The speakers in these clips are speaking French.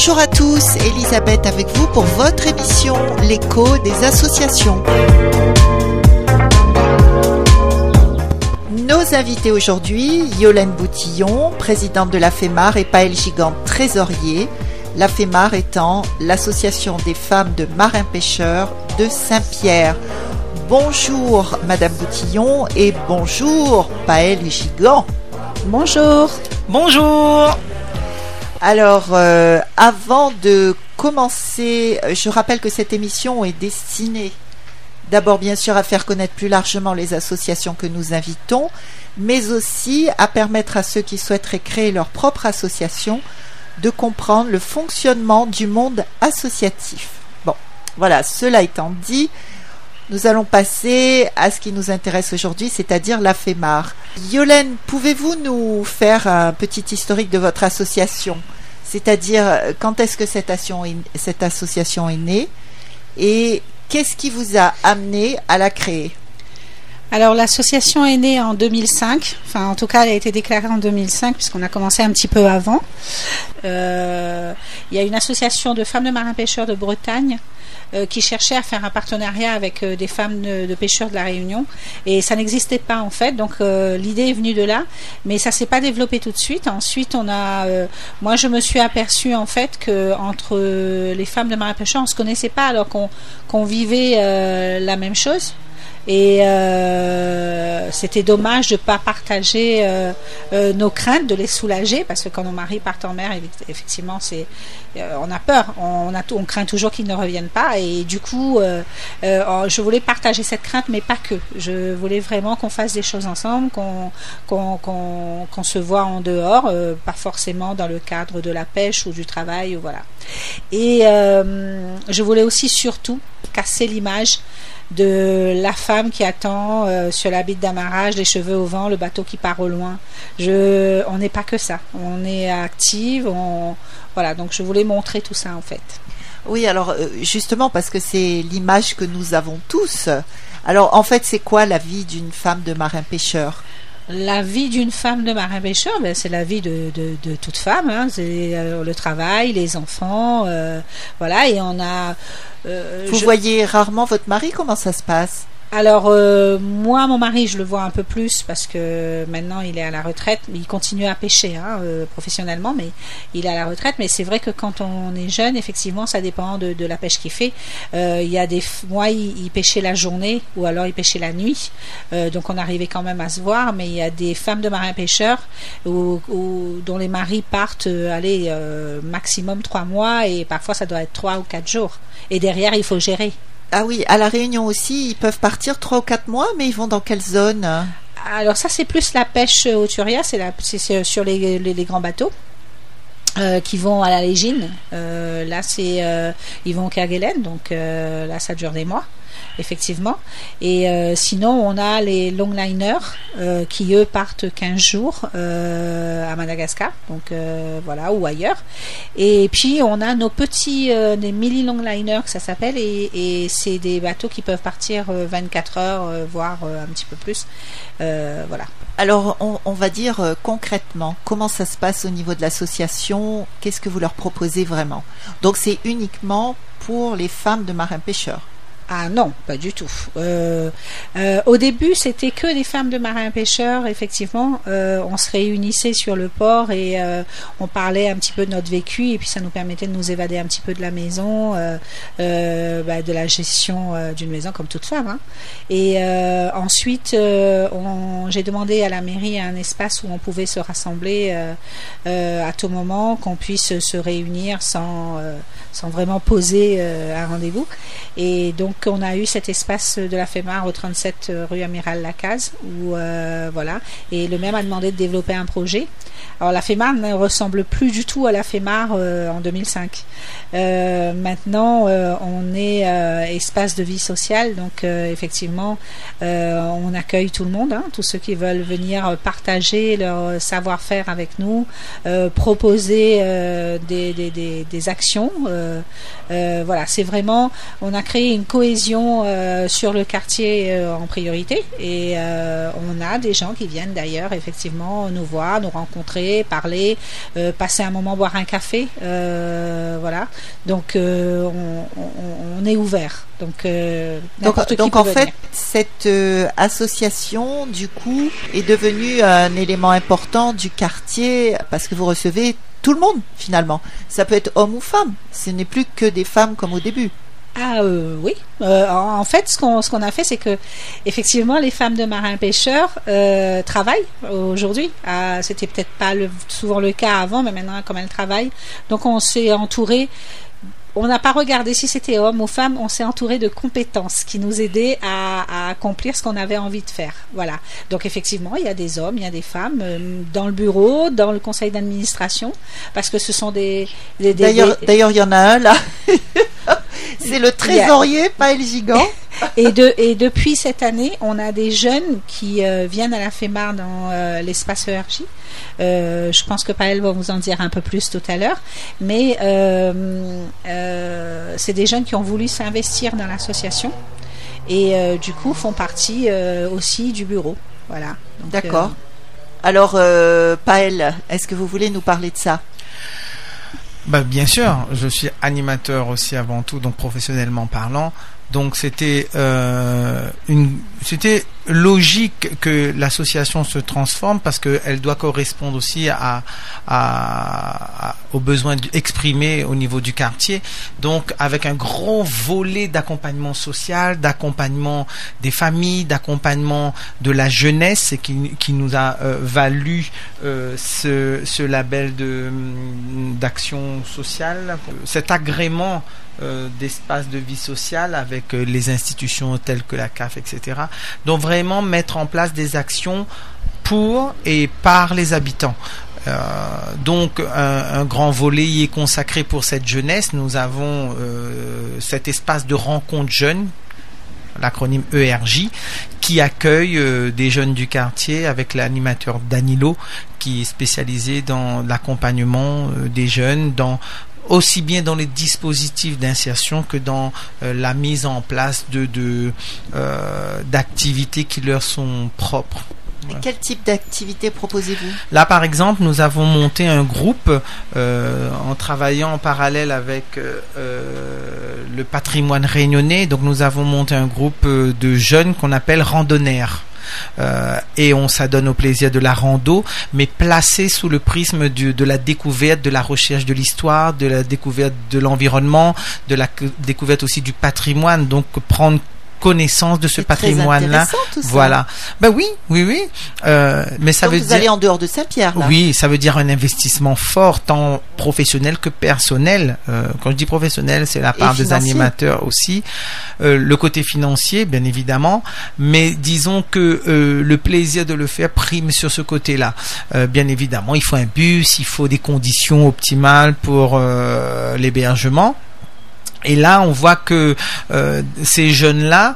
Bonjour à tous, Elisabeth avec vous pour votre émission L'écho des associations. Nos invités aujourd'hui, Yolène Boutillon, présidente de la FEMAR et Paël Gigant, trésorier. La FEMAR étant l'association des femmes de marins-pêcheurs de Saint-Pierre. Bonjour Madame Boutillon et bonjour Paël Gigant. Bonjour. Bonjour. Alors, euh, avant de commencer, je rappelle que cette émission est destinée d'abord bien sûr à faire connaître plus largement les associations que nous invitons, mais aussi à permettre à ceux qui souhaiteraient créer leur propre association de comprendre le fonctionnement du monde associatif. Bon, voilà, cela étant dit, nous allons passer à ce qui nous intéresse aujourd'hui, c'est-à-dire la FEMAR. Yolène, pouvez-vous nous faire un petit historique de votre association? C'est-à-dire, quand est-ce que cette, cette association est née et qu'est-ce qui vous a amené à la créer? Alors l'association est née en 2005, enfin en tout cas elle a été déclarée en 2005 puisqu'on a commencé un petit peu avant. Euh, il y a une association de femmes de marins pêcheurs de Bretagne euh, qui cherchait à faire un partenariat avec euh, des femmes de, pêcheurs de la Réunion. Et ça n'existait pas en fait. Donc l'idée est venue de là. Mais ça s'est pas développé tout de suite. Ensuite on a moi je me suis aperçue en fait que entre les femmes de marins pêcheurs on se connaissait pas alors qu'on vivait la même chose et euh, c'était dommage de ne pas partager euh, euh, nos craintes, de les soulager, parce que quand nos maris partent en mer, effectivement, c'est, on a peur, on, craint toujours qu'ils ne reviennent pas. Et du coup, oh, je voulais partager cette crainte, mais pas que. Je voulais vraiment qu'on fasse des choses ensemble, qu'on, qu'on, se voit en dehors, pas forcément dans le cadre de la pêche ou du travail, voilà. Et je voulais aussi surtout casser l'image de la femme qui attend euh, sur la bite d'amarrage, les cheveux au vent, le bateau qui part au loin. Je, on n'est pas que ça. On est active. On, voilà. Donc je voulais montrer tout ça en fait. Oui, alors euh, justement parce que c'est l'image que nous avons tous. Alors en fait, c'est quoi la vie d'une femme de marin pêcheur la vie d'une femme de marin pêcheur, ben, c'est la vie de, de, toute femme. Hein. C'est euh, le travail, les enfants, voilà. Et on a. Vous voyez rarement votre mari Comment ça se passe? Alors euh, moi, mon mari, je le vois un peu plus parce que maintenant il est à la retraite. Il continue à pêcher hein, euh, professionnellement, mais il est à la retraite. Mais c'est vrai que quand on est jeune, effectivement, ça dépend de, la pêche qu'il fait. Euh, il y a des moi, il, pêchait la journée ou alors il pêchait la nuit, donc on arrivait quand même à se voir. Mais il y a des femmes de marins pêcheurs dont les maris partent, aller maximum trois mois et parfois ça doit être trois ou quatre jours. Et derrière, il faut gérer. Ah oui, à La Réunion aussi, ils peuvent partir trois ou quatre mois, mais ils vont dans quelle zone? Alors ça, c'est plus la pêche au Turia, c'est sur les, grands bateaux. Euh, qui vont à la Légine. Euh, là, c'est euh, ils vont au Kerguelen, donc là, ça dure des mois effectivement. Et euh, sinon, on a les longliners euh, qui, eux, partent 15 jours euh, à Madagascar, donc voilà, ou ailleurs. Et puis, on a nos petits, des mini longliners, ça s'appelle, et, c'est des bateaux qui peuvent partir 24 heures, voire un petit peu plus. voilà. Alors, on, on va dire concrètement, comment ça se passe au niveau de l'association? Qu'est-ce que vous leur proposez vraiment? Donc, c'est uniquement pour les femmes de marins-pêcheurs ah non, pas du tout. Euh, euh, au début, c'était que des femmes de marins pêcheurs. Effectivement, euh, on se réunissait sur le port et on parlait un petit peu de notre vécu et puis ça nous permettait de nous évader un petit peu de la maison, bah, de la gestion d'une maison comme toute femme. Hein. Et ensuite, j'ai demandé à la mairie un espace où on pouvait se rassembler à tout moment, qu'on puisse se réunir sans sans vraiment poser un rendez-vous. Et donc on a eu cet espace de la FEMAR au 37 euh, rue Amiral Lacaze où euh, voilà et le maire a demandé de développer un projet. Alors la FEMAR ne ressemble plus du tout à la FEMAR euh, en 2005. maintenant on est espace de vie sociale donc effectivement on accueille tout le monde, hein, tous ceux qui veulent venir partager leur savoir-faire avec nous, proposer des, des, actions. voilà c'est vraiment on a créé une cohésion cohésion sur le quartier en priorité. Et on a des gens qui viennent d'ailleurs effectivement nous voir, nous rencontrer, parler, passer un moment boire un café. voilà. Donc on, est ouvert. Donc, donc, donc en fait, cette association, du coup, est devenue un élément important du quartier parce que vous recevez tout le monde finalement. Ça peut être homme ou femme. Ce n'est plus que des femmes comme au début. Ah euh, oui. Euh, en fait, ce qu'on ce qu'on a fait, c'est que effectivement, les femmes de marins pêcheurs euh, travaillent aujourd'hui. Ah, C'était peut-être pas le, souvent le cas avant, mais maintenant, comme elles travaillent, donc on s'est entouré on n'a pas regardé si c'était homme ou femme, on s'est entouré de compétences qui nous aidaient à, accomplir ce qu'on avait envie de faire. Voilà. Donc effectivement, il y a des hommes, il y a des femmes euh, dans le bureau, dans le conseil d'administration, parce que ce sont des. d'ailleurs, d'ailleurs, il y en a un là. C'est le trésorier, pas le gigant. Et, de, et depuis cette année, on a des jeunes qui euh, viennent à la FEMAR dans euh, l'espace ERJ. Euh, je pense que Paël va vous en dire un peu plus tout à l'heure. Mais c'est des jeunes qui ont voulu s'investir dans l'association et du coup font partie aussi du bureau. Voilà. D'accord. Alors, Paël, est-ce que vous voulez nous parler de ça? Bah, Bien sûr, je suis animateur aussi avant tout, donc professionnellement parlant. Donc c'était euh, une c'était logique que l'association se transforme parce qu'elle doit correspondre aussi à, à, aux besoins exprimés au niveau du quartier. Donc avec un gros volet d'accompagnement social, d'accompagnement des familles, d'accompagnement de la jeunesse qui, qui nous a euh, valu euh, ce, ce label de d'action sociale, cet agrément euh, d'espace de vie sociale avec euh, les institutions telles que la CAF, etc. Donc vraiment mettre en place des actions pour et par les habitants. Euh, donc un, grand volet y est consacré pour cette jeunesse. Nous avons cet espace de rencontre jeune l'acronyme ERJ, qui accueille des jeunes du quartier avec l'animateur Danilo, qui est spécialisé dans l'accompagnement des jeunes, dans aussi bien dans les dispositifs d'insertion que dans euh, la mise en place de, euh, d'activités qui leur sont propres. Quel type d'activité proposez-vous? Là, par exemple, nous avons monté un groupe euh, en travaillant en parallèle avec le patrimoine réunionnais. Donc, nous avons monté un groupe de jeunes qu'on appelle randonnaires. Euh, et on s'adonne au plaisir de la rando, mais placé sous le prisme de la découverte, de la recherche de l'histoire, de la découverte de l'environnement, de la découverte aussi du patrimoine. Donc prendre connaissance de ce patrimoine-là. Voilà. Ben oui, oui, oui. Euh, mais ça veut vous dire. allez en dehors de Saint-Pierre. Oui, ça veut dire un investissement fort, tant professionnel que personnel. Euh, quand je dis professionnel, c'est la part des animateurs aussi. Euh, le côté financier, bien évidemment. Mais disons que euh, le plaisir de le faire prime sur ce côté-là. Euh, bien évidemment, il faut un bus, il faut des conditions optimales pour l'hébergement. Et là, on voit que euh, ces jeunes-là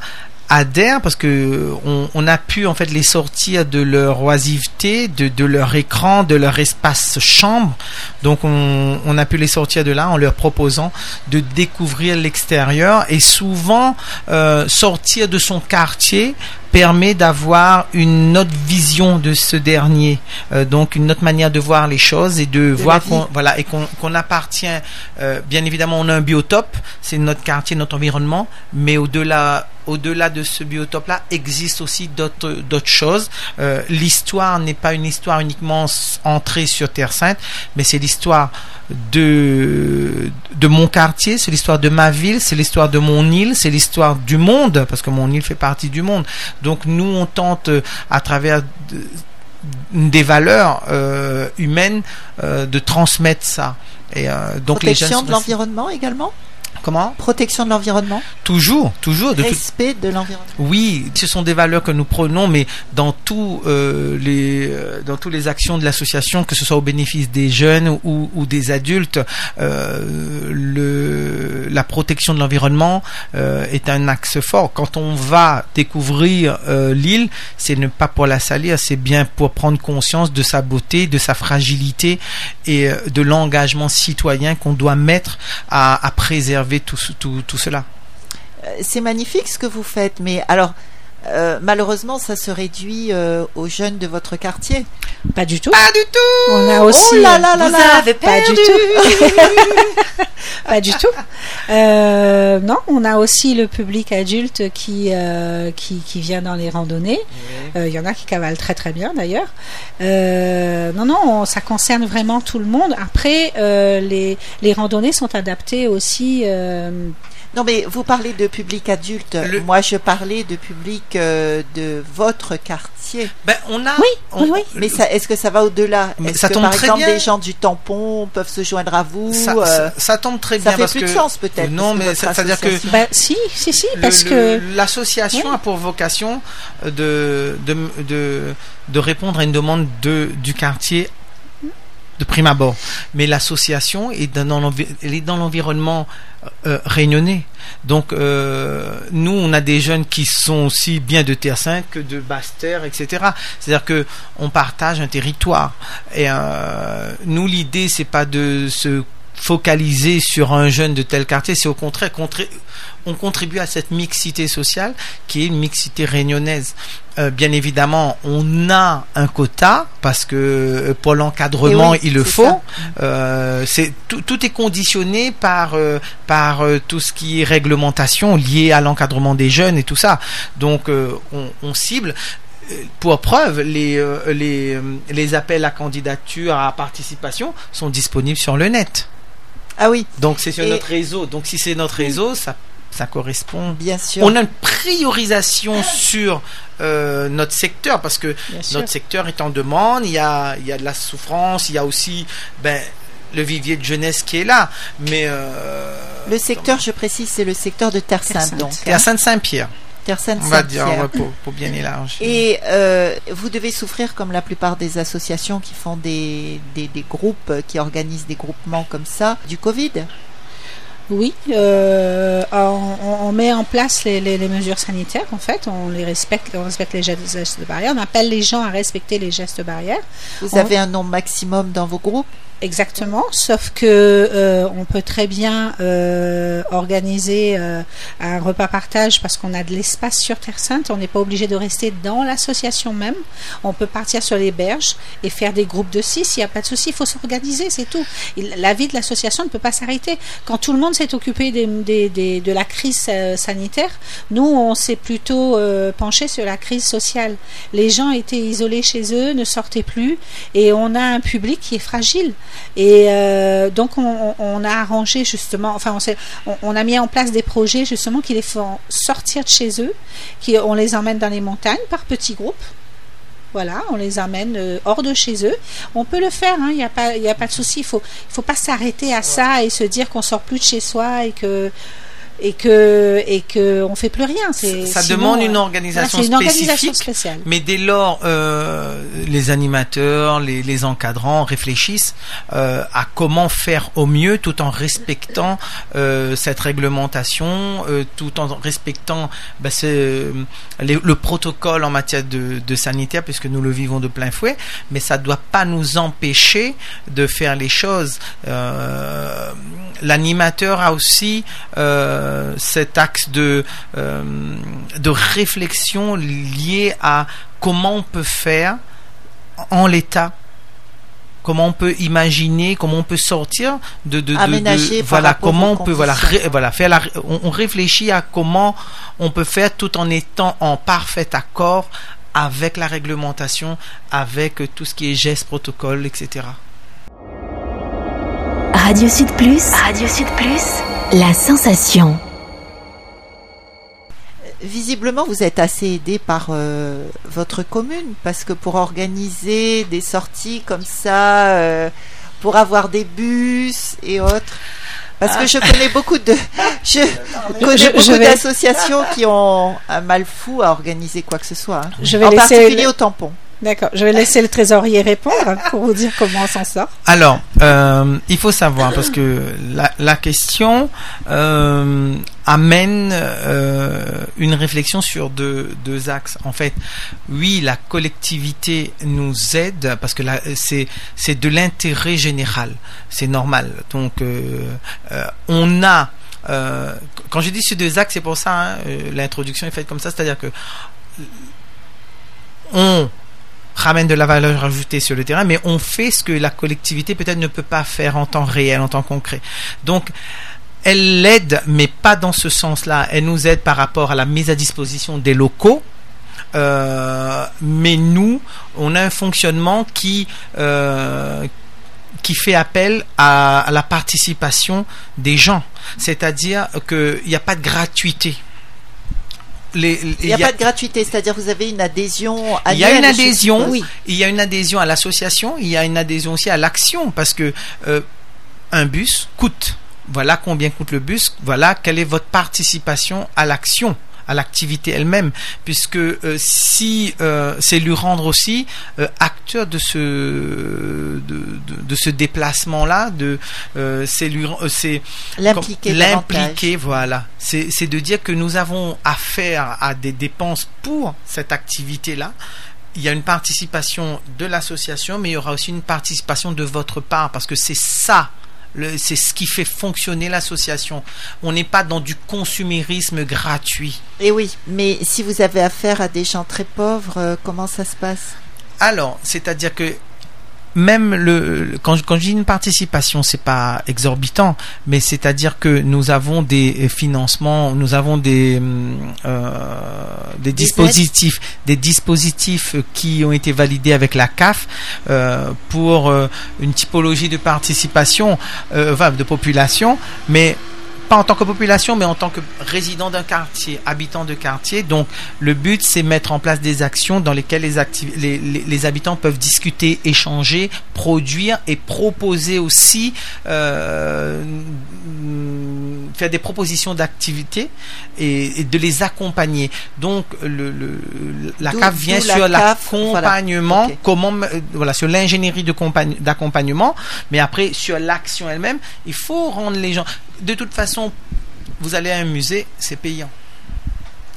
adhèrent parce que on, a pu en fait les sortir de leur oisiveté, de, de leur écran, de leur espace chambre. Donc on, on, a pu les sortir de là en leur proposant de découvrir l'extérieur et souvent euh, sortir de son quartier permet d'avoir une autre vision de ce dernier, euh, donc une autre manière de voir les choses et de, voir qu'on voilà et qu'on appartient. Euh, bien évidemment, on a un biotope, c'est notre quartier, notre environnement, mais au-delà au-delà de ce biotope-là, existe aussi d'autres d'autres choses. Euh, l'histoire n'est pas une histoire uniquement entrée sur Terre Sainte, mais c'est l'histoire de de mon quartier, c'est l'histoire de ma ville, c'est l'histoire de mon île, c'est l'histoire du monde, parce que mon île fait partie du monde. Donc nous, on tente euh, à travers des valeurs euh, humaines euh, de transmettre ça. Et donc les de l'environnement également? Comment? Protection de l'environnement? Toujours, toujours. De Respect de l'environnement. Oui, ce sont des valeurs que nous prenons, mais dans tous euh, les euh, dans toutes les actions de l'association, que ce soit au bénéfice des jeunes ou, ou des adultes, euh, le la protection de l'environnement euh, est un axe fort. Quand on va découvrir l'île, c'est ne pas pour la salir, c'est bien pour prendre conscience de sa beauté, de sa fragilité et de l'engagement citoyen qu'on doit mettre à, à préserver tout, cela. c'est magnifique ce que vous faites, mais alors euh, malheureusement, ça se réduit euh, aux jeunes de votre quartier. Pas du tout. Pas du tout. On a aussi. Oh là là là vous là. avez pas du tout. pas du tout. Euh, non, on a aussi le public adulte qui euh, qui, qui vient dans les randonnées. Il y en a qui cavalent très très bien d'ailleurs. Non non, on- ça concerne vraiment tout le monde. Après, les les randonnées sont adaptées aussi. Euh, Non, mais vous parlez de public adulte. Le- Moi, je parlais de public euh, de votre quartier. Ben, on a. Oui, on- oui, oui. Mais ça, est-ce que ça va au-delà? Mais Est-ce ça que, tombe par très exemple, bien. des gens du tampon peuvent se joindre à vous Ça, euh, ça- ça tombe très ça bien fait parce plus que de sens, peut-être, Non, mais c'est-à-dire que bah si si si parce le- que l'association Oui. a pour vocation de de, de de répondre à une demande de du quartier de prime abord. Mais l'association est dans, l'environnement euh, réunionnais. Donc euh, nous, on a des jeunes qui sont aussi bien de Terre Sainte que de Basse-Terre, etc. C'est-à-dire que on partage un territoire. Et euh, nous, l'idée, c'est pas de se focaliser sur un jeune de tel quartier, c'est au contraire on contribue à cette mixité sociale qui est une mixité réunionnaise. Euh, bien évidemment, on a un quota parce que euh, pour l'encadrement, oui, il le faut. Euh, c'est tout, tout est conditionné par euh, par tout ce qui est réglementation liée à l'encadrement des jeunes et tout ça. Donc on, on cible. Pour preuve, les les les appels à candidature à participation sont disponibles sur le net. Ah oui, Donc c'est sur Et- notre réseau. Donc si c'est notre réseau, ça ça correspond. bien sûr. On a une priorisation sur euh, notre secteur parce que bien sûr. notre secteur est en demande. Il y a, il y a de la souffrance. Il y a aussi ben, le vivier de jeunesse qui est là. Mais euh, Le secteur, je précise, c'est le secteur de Terre Terre Sainte, Sainte. donc. à hein. Terre Sainte, On va dire Saint-Pierre. on va pour, pour bien élargir. Et euh, vous devez souffrir comme la plupart des associations qui font des, des, des groupes, qui organisent des groupements comme ça, du Covid. Oui, euh, on, met en place les, les- les mesures sanitaires, en fait, on les respecte, on respecte les gestes, gestes barrières, on appelle les gens à respecter les gestes barrières. Vous On- avez un nombre maximum dans vos groupes? Exactement, sauf que euh, on peut très bien euh, organiser euh, un repas partage parce qu'on a de l'espace sur Terre Sainte. On n'est pas obligé de rester dans l'association même. On peut partir sur les berges et faire des groupes de six. Il n'y a pas de souci. Il faut s'organiser, c'est tout. La vie de l'association ne peut pas s'arrêter. Quand tout le monde s'est occupé des- de la crise euh, sanitaire, nous on s'est plutôt euh, penché sur la crise sociale. Les gens étaient isolés chez eux, ne sortaient plus, et on a un public qui est fragile. Et euh, donc on, a arrangé justement, enfin on, s'est- on, a mis en place des projets justement qui les font sortir de chez eux, qui on les emmène dans les montagnes par petits groupes. Voilà, on les amène euh, hors de chez eux. On peut le faire, hein, il n'y a pas, y a pas de souci. Il faut, il faut pas s'arrêter à ça et se dire qu'on sort plus de chez soi et que et que et que on fait plus rien. C'est Ça sinon, demande une euh, organisation une spécifique. spéciale. Mais dès lors, euh, les animateurs, les, les encadrants réfléchissent euh, à comment faire au mieux tout en respectant euh, cette réglementation, tout en respectant bah, ce- les- le protocole en matière de, de sanitaire, puisque nous le vivons de plein fouet. Mais ça ne doit pas nous empêcher de faire les choses. L'animateur a aussi euh, cet axe de euh, de réflexion lié à comment on peut faire en l'état comment on peut imaginer comment on peut sortir de, de, voilà comment on peut voilà ré- voilà faire la on, on réfléchit à comment on peut faire tout en étant en parfait accord avec la réglementation avec euh, tout ce qui est gestes protocole etc Radio Sud Plus. Radio Sud Plus. La sensation. Visiblement, vous êtes assez aidé par euh, votre commune, parce que pour organiser des sorties comme ça, euh, pour avoir des bus et autres. Parce que je connais beaucoup de, je connais beaucoup vais- d'associations qui ont un mal fou à organiser quoi que ce soit. hein. Je vais en laisser particulier le- au tampon. D'accord, je vais laisser le trésorier répondre pour vous dire comment on s'en sort. Alors, euh, il faut savoir parce que la, question euh, amène euh, une réflexion sur deux, axes. En fait, oui, la collectivité nous aide parce que c'est de l'intérêt général, c'est normal. Donc, on a quand je dis sur deux axes, c'est pour ça hein, l'introduction est faite comme ça, c'est-à-dire que on ramène de la valeur ajoutée sur le terrain, mais on fait ce que la collectivité peut-être ne peut pas faire en temps réel, en temps concret. Donc, elle l'aide, mais pas dans ce sens-là. Elle nous aide par rapport à la mise à disposition des locaux. Euh, mais nous, on a un fonctionnement qui euh, qui fait appel à, la participation des gens. C'est-à-dire qu'il n'y a pas de gratuité. Il n'y a, pas de gratuité, c'est-à-dire vous avez une adhésion Il y a une adhésion, oui. il y a une adhésion à l'association, il y a une adhésion aussi à l'action, parce que euh, un bus coûte. Voilà combien coûte le bus, voilà quelle est votre participation à l'action à l'activité elle-même, puisque euh, si euh, c'est lui rendre aussi euh, acteur de ce de, ce déplacement-là, de c'est lui c'est l'impliquer, l'impliquer, voilà. C'est c'est de dire que nous avons affaire à des dépenses pour cette activité-là il y a une participation de l'association, mais il y aura aussi une participation de votre part, parce que c'est ça c'est ce qui fait fonctionner l'association. On n'est pas dans du consumérisme gratuit. Et eh oui, mais si vous avez affaire à des gens très pauvres, euh, comment ça se passe? Alors, c'est-à-dire que même le quand, quand je dis une participation, c'est pas exorbitant, mais c'est-à-dire que nous avons des financements, nous avons des euh, des, dispositifs, des dispositifs qui ont été validés avec la CAF euh, pour euh, une typologie de participation, euh, enfin de population, mais pas en tant que population, mais en tant que résident d'un quartier, habitant de quartier. Donc, le but, c'est mettre en place des actions dans lesquelles les, les, habitants peuvent discuter, échanger, produire et proposer aussi, euh, faire des propositions d'activités et, de les accompagner. Donc, le, la CAF vient sur l'accompagnement, comment, voilà, sur l'ingénierie d'accompagnement, mais après, sur l'action elle-même, il faut rendre les gens de toute façon, vous allez à un musée, c'est payant.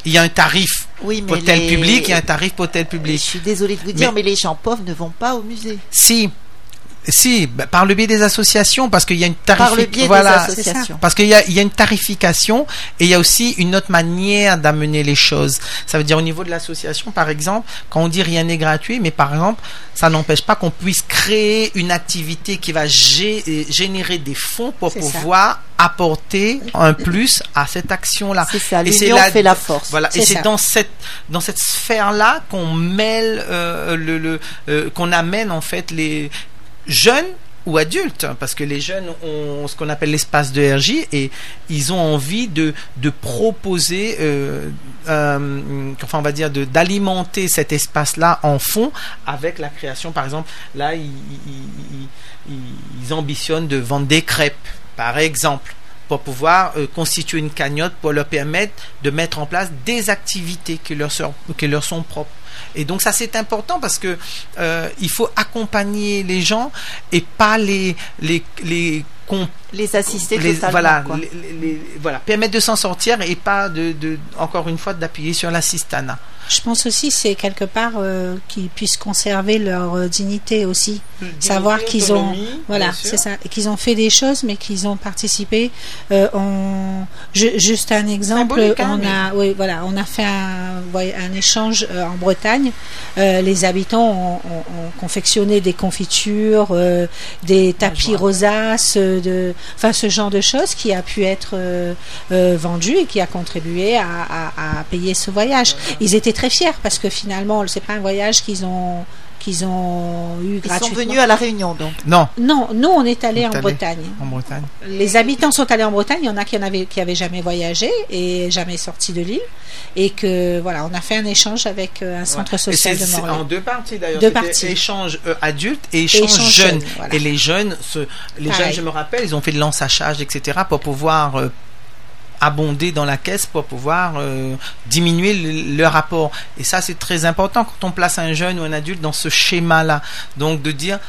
Il y a un tarif oui, pour tel public, il y a un tarif pour tel public. Je suis désolée de vous dire, mais, les gens pauvres ne vont pas au musée. Si, si, bah, par le biais des associations, parce qu'il y a une tarification. Voilà, parce qu'il y a, il y a une tarification et il y a aussi une autre manière d'amener les choses. Ça veut dire au niveau de l'association, par exemple, quand on dit rien n'est gratuit, mais par exemple, ça n'empêche pas qu'on puisse créer une activité qui va générer des fonds pour pouvoir apporter un plus à cette action-là. C'est ça, l'union fait la force. Voilà, et c'est dans cette dans cette sphère-là qu'on mêle euh, le, le euh, qu'on amène en fait les jeunes ou adultes, parce que les jeunes ont ce qu'on appelle l'espace de RJ et ils ont envie de, de proposer, euh, euh, enfin on va dire, d'alimenter cet espace-là en fond avec la création, par exemple, là ils, ils, ambitionnent de vendre des crêpes, par exemple pour pouvoir euh, constituer une cagnotte pour leur permettre de mettre en place des activités qui leur sont, qui leur sont propres. Et donc ça c'est important parce que euh, il faut accompagner les gens et pas les les les les assister les, totalement, voilà Les, voilà permettre de s'en sortir et pas de, de encore une fois d'appuyer sur l'assistana. Je pense aussi c'est quelque part euh, qu'ils puissent conserver leur euh, dignité aussi, savoir qu'ils ont voilà c'est ça qu'ils ont fait des choses mais qu'ils ont participé. Euh, on, juste un exemple, on a oui voilà on a fait un, un échange euh, en Bretagne. les habitants ont, ont, confectionné des confitures, des tapis rosaces, de enfin ce genre de choses qui a pu être vendu et qui a contribué à, à, à payer ce voyage. Ils étaient très fiers parce que finalement, c'est pas un voyage qu'ils ont qu'ils ont eu gratuitement. Ils sont venus à la Réunion donc. Non. Non, nous on est allés en Bretagne. En Bretagne. Les habitants sont allés en Bretagne. Il y en a qui en avaient qui avaient jamais voyagé et jamais sorti de l'île et que voilà, on a fait un échange avec euh, un centre social de Morlaix. En deux parties d'ailleurs. Deux parties. Échange euh, adulte et échange, jeune. Et les jeunes, les jeunes, je me rappelle, ils ont fait de l'ensachage, etc. pour pouvoir euh, abonder dans la caisse pour pouvoir euh, diminuer le, rapport. Et ça, c'est très important quand on place un jeune ou un adulte dans ce schéma-là. Donc, de dire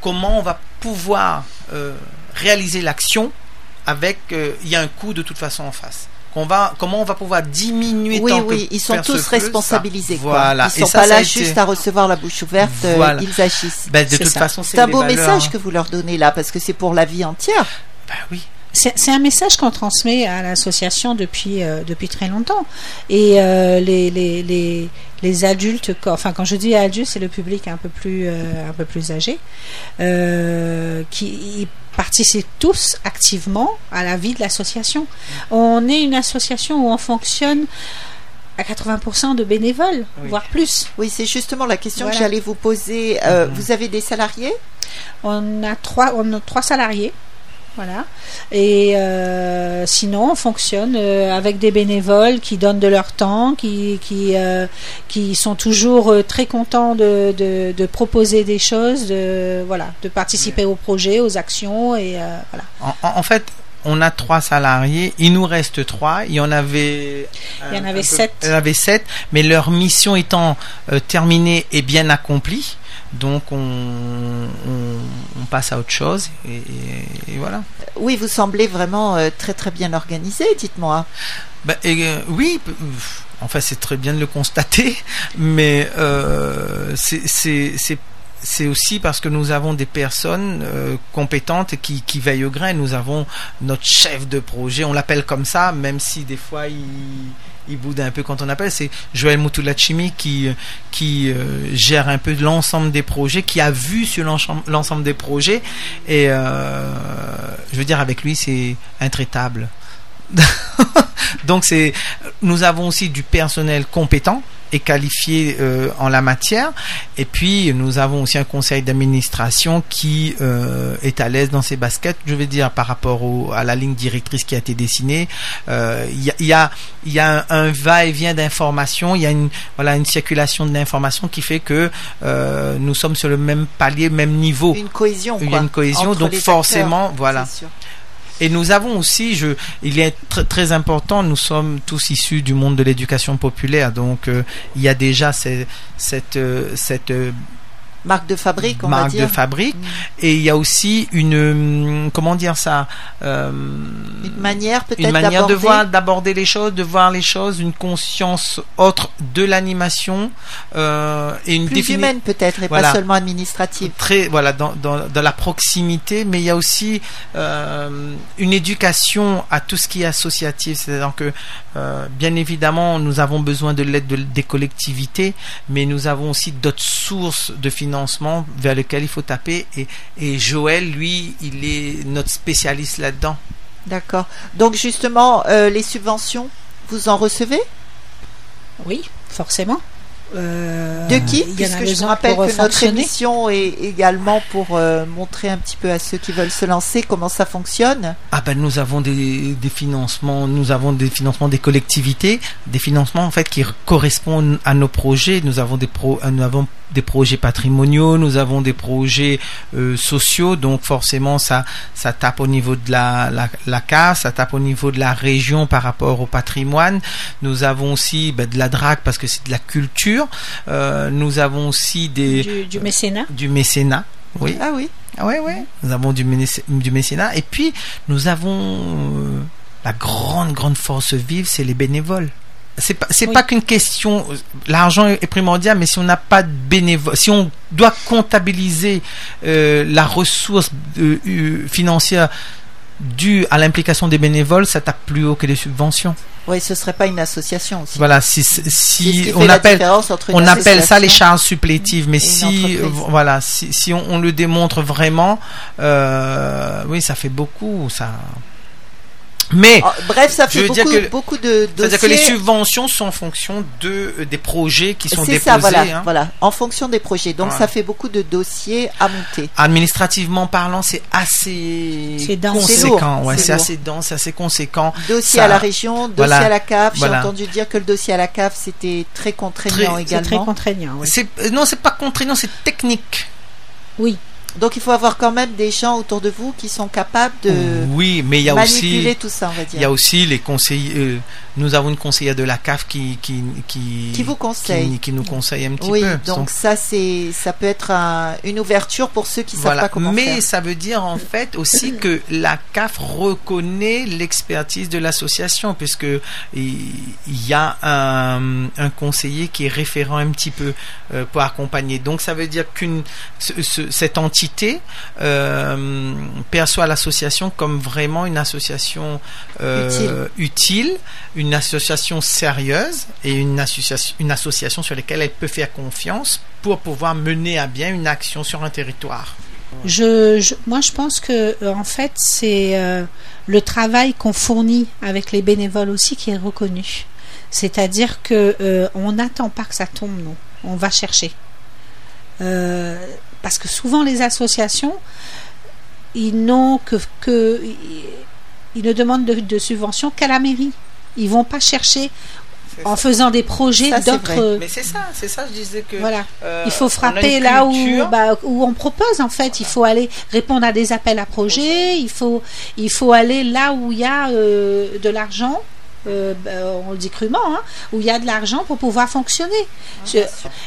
comment on va pouvoir euh, réaliser l'action avec, euh, il y a un coût de toute façon en face. Va, comment on va pouvoir diminuer oui, oui, ils sont tous responsabilisés. Voilà. Ils sont pas là juste à recevoir la bouche ouverte, ils agissent. Ben, de toute façon, c'est un beau message que vous leur donnez là, parce que c'est pour la vie entière. Ben oui. C'est un message qu'on transmet à l'association depuis euh, depuis très longtemps. Et euh, les, les, les, les, adultes, enfin quand je dis adultes, c'est le public un peu plus un peu plus âgé, qui participent tous activement à la vie de l'association. On est une association où on fonctionne à 80% de bénévoles, voire plus. Oui, c'est justement la question que j'allais vous poser. Euh, mhm. Vous avez des salariés? On a trois, on a trois salariés. Voilà. Et euh, sinon, on fonctionne euh, avec des bénévoles qui donnent de leur temps, qui qui, qui sont toujours très contents de, de, proposer des choses, de voilà, de participer au projet, aux actions et voilà. En, en, fait, on a trois salariés, il nous reste trois. Il y en avait, il y en avait sept. il y en avait sept, mais leur mission étant euh, terminée et bien accomplie, donc on, passe à autre chose et, voilà. Oui, vous semblez vraiment euh, très très bien organisé, dites-moi. Ben, euh, oui, enfin c'est très bien de le constater, mais c'est c'est aussi parce que nous avons des personnes euh, compétentes qui, qui veillent au grain. Nous avons notre chef de projet, on l'appelle comme ça, même si des fois il, il boude un peu quand on appelle. C'est Joël Mutulachimi qui, qui euh, gère un peu l'ensemble des projets, qui a vu sur l'ensemble des projets. Et euh, je veux dire, avec lui, c'est intraitable. Donc c'est, nous avons aussi du personnel compétent est qualifié euh, en la matière. Et puis, nous avons aussi un conseil d'administration qui euh, est à l'aise dans ses baskets, je veux dire, par rapport au, à la ligne directrice qui a été dessinée. Euh, il y, a, y a un, va-et-vient d'informations, il y a une, voilà, une circulation d'informations qui fait que nous sommes sur le même palier, même niveau. Une cohésion. Il y a une cohésion, donc forcément, voilà. Et nous avons aussi, je, il est très, important, nous sommes tous issus du monde de l'éducation populaire, donc euh, il y a déjà cette, cette, euh, cette euh, marque de fabrique, on marque va dire. de fabrique. Mm. Et il y a aussi une, comment dire ça, euh, une manière peut-être une manière de voir, d'aborder les choses, de voir les choses, une conscience autre de l'animation euh, et une plus humaine peut-être et pas seulement administrative. Très, voilà, dans, dans, dans, la proximité, mais il y a aussi euh, une éducation à tout ce qui est associatif, c'est-à-dire que euh, bien évidemment, nous avons besoin de l'aide des collectivités, mais nous avons aussi d'autres sources de financement vers lesquelles il faut taper. Et, et Joël, lui, il est notre spécialiste là-dedans. D'accord. Donc justement, euh, les subventions, vous en recevez? Oui, forcément. Euh, de qui Puisque je rappelle que notre émission est également pour euh, montrer un petit peu à ceux qui veulent se lancer comment ça fonctionne. Ah ben nous avons des, des financements, nous avons des financements des collectivités, des financements en fait qui correspondent à nos projets. Nous avons des pro, nous avons des projets patrimoniaux, nous avons des projets euh, sociaux, donc forcément ça ça tape au niveau de la, la, la CAF, ça tape au niveau de la région par rapport au patrimoine. Nous avons aussi ben, de la drague parce que c'est de la culture. Euh, nous avons aussi des du, mécénat. du mécénat, oui. Ah oui. Ah ouais ouais. Nous avons du, du mécénat et puis nous avons euh, la grande grande force vive, c'est les bénévoles c'est pas c'est pas qu'une question l'argent est primordial mais si on n'a pas de bénévoles si on doit comptabiliser euh, la ressource euh, financière due à l'implication des bénévoles ça tape plus haut que les subventions oui ce serait pas une association aussi. voilà si si on appelle on appelle ça les charges supplétives mais si voilà si, si on, on, le démontre vraiment euh, oui ça fait beaucoup ça mais ah, bref, ça fait beaucoup, beaucoup de dossiers. C'est-à-dire que les subventions sont en fonction de euh, des projets qui sont déposés. Ça, voilà, hein. voilà, en fonction des projets. Donc ça fait beaucoup de dossiers à monter. Administrativement parlant, c'est assez conséquent. Ouais, c'est assez dense, assez conséquent. Dossier à la région, dossier à la CAF. J'ai entendu dire que le dossier à la CAF c'était très contraignant également. Très contraignant. Oui. Euh, non, c'est pas contraignant, c'est technique. Oui. Donc il faut avoir quand même des gens autour de vous qui sont capables de oui, mais il y a manipuler aussi, tout ça, on va dire. Il y a aussi les conseillers, euh, nous avons une conseillère de la CAF qui qui qui, qui vous conseille, qui, nous conseille un petit oui, peu. donc, ça c'est ça peut être une ouverture pour ceux qui savent pas comment Mais faire. Ça veut dire en fait aussi que la CAF reconnaît l'expertise de l'association puisque il y a un, un, conseiller qui est référent un petit peu euh, pour accompagner. Donc ça veut dire qu'une ce, cette entité euh, perçoit l'association comme vraiment une association euh, utile. utile. une association sérieuse et une association, une association sur laquelle elle peut faire confiance pour pouvoir mener à bien une action sur un territoire. Je, moi, je pense que en fait, c'est euh, le travail qu'on fournit avec les bénévoles aussi qui est reconnu. C'est-à-dire que euh, on n'attend pas que ça tombe, non. On va chercher. Euh, parce que souvent les associations, ils n'ont que, que ils ne demandent de, de subventions qu'à la mairie. Ils vont pas chercher en faisant des projets d'autres. Mais c'est ça, c'est ça, je disais que. Voilà. Euh, il faut frapper là où, bah, où on propose, en fait. Il faut aller répondre à des appels à projets. Il faut, il faut aller là où il y a euh, de l'argent. Euh, bah, on le dit crûment, hein, où il y a de l'argent pour pouvoir fonctionner. Je,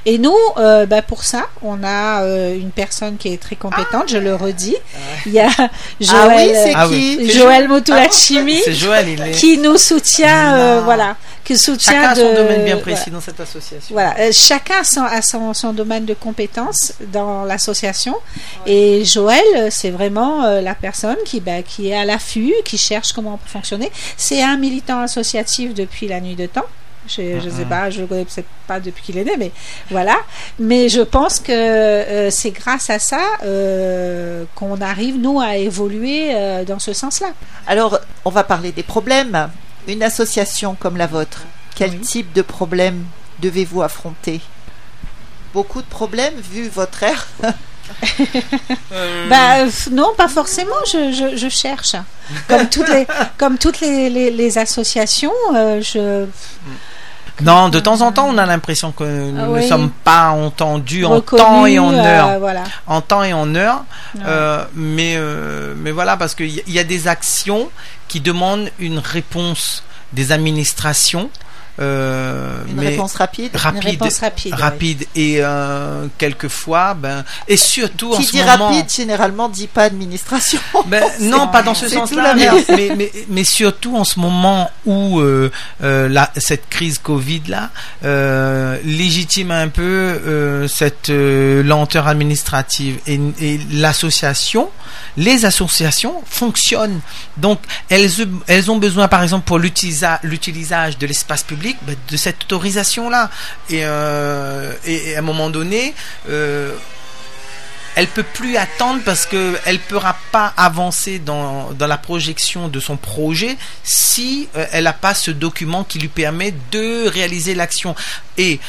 et nous, euh, bah, pour ça, on a euh, une personne qui est très compétente, je le redis. Il y a Joël, ah oui, qui? Joël Motoulachimi, Joël, qui nous soutient, voilà, qui soutient chacun a son domaine bien précis voilà. dans cette association. Voilà, chacun a son, son, domaine de compétence dans l'association. Et Joël, c'est vraiment la personne qui, bah, qui est à l'affût, qui cherche comment on peut fonctionner. C'est un militant associatif depuis la nuit de temps. Je, je sais pas, je le connais peut-être pas depuis qu'il est né, mais voilà. Mais je pense que euh, c'est grâce à ça euh, qu'on arrive nous à évoluer euh, dans ce sens-là. Alors, on va parler des problèmes. Une association comme la vôtre, quel oui. type de problème devez-vous affronter? Beaucoup de problèmes vu votre air euh... bah, non, pas forcément. Je, je, je, cherche. Comme toutes les, comme toutes les, les, les associations, euh, je. Non, de temps en temps, on a l'impression que nous oui. ne sommes pas entendus en temps et en heure. Euh, voilà. En temps et en heure. Ouais. Euh, mais, euh, mais voilà, parce qu'il y, y, a des actions qui demandent une réponse des administrations. Euh, une mais réponse rapide, rapide, une réponse rapide, rapide oui. et euh, quelquefois, ben et surtout qui en ce dit moment, rapide généralement dit pas administration. Ben, non, pas dans ce sens-là, mais, mais, mais, mais, surtout en ce moment où euh, euh, la, cette crise Covid là légitime un peu cette lenteur administrative et, et l'association, les associations fonctionnent, donc elles elles ont besoin, par exemple, pour l'utilisage de l'espace public bah, de cette autorisation là et, euh, et, à un moment donné euh, elle peut plus attendre parce que elle pourra pas avancer dans, dans la projection de son projet si euh, elle n'a pas ce document qui lui permet de réaliser l'action. Et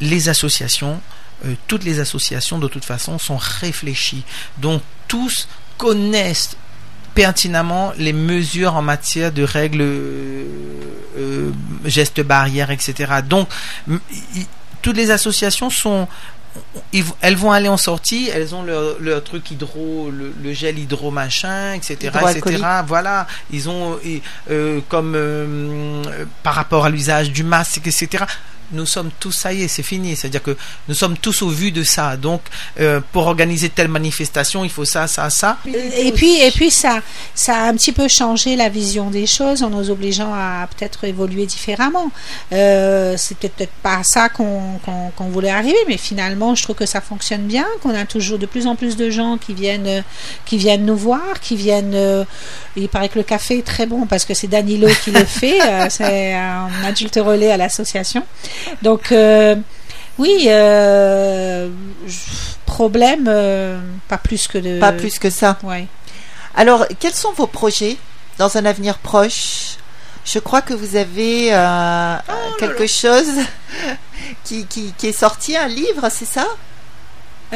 les associations euh, toutes les associations de toute façon sont réfléchies. Donc tous connaissent pertinemment les mesures en matière de règles euh, gestes barrières etc donc toutes les associations sont elles vont aller en sortie, elles ont leur, leur truc hydro, le, le, gel hydro machin, etc., etc. Voilà, ils ont euh, comme euh, par rapport à l'usage du masque, etc nous sommes tous, ça y est, c'est fini. C'est-à-dire que nous sommes tous au vu de ça. Donc, euh, pour organiser telle manifestation, il faut ça, ça, ça. Et puis, et puis ça, ça a un petit peu changé la vision des choses en nous obligeant à peut-être évoluer différemment. Euh, c'est peut-être peut pas ça qu'on qu qu voulait arriver, mais finalement, je trouve que ça fonctionne bien, qu'on a toujours de plus en plus de gens qui viennent, qui viennent nous voir, qui viennent. Euh, il paraît que le café est très bon parce que c'est Danilo qui le fait. euh, c'est un adulte relais à l'association. Donc, euh, oui, euh, problème, euh, pas plus que de. Pas plus que ça. Ouais. Alors, quels sont vos projets dans un avenir proche? Je crois que vous avez euh, oh, quelque là. chose qui, qui, qui, est sorti, un livre, c'est ça?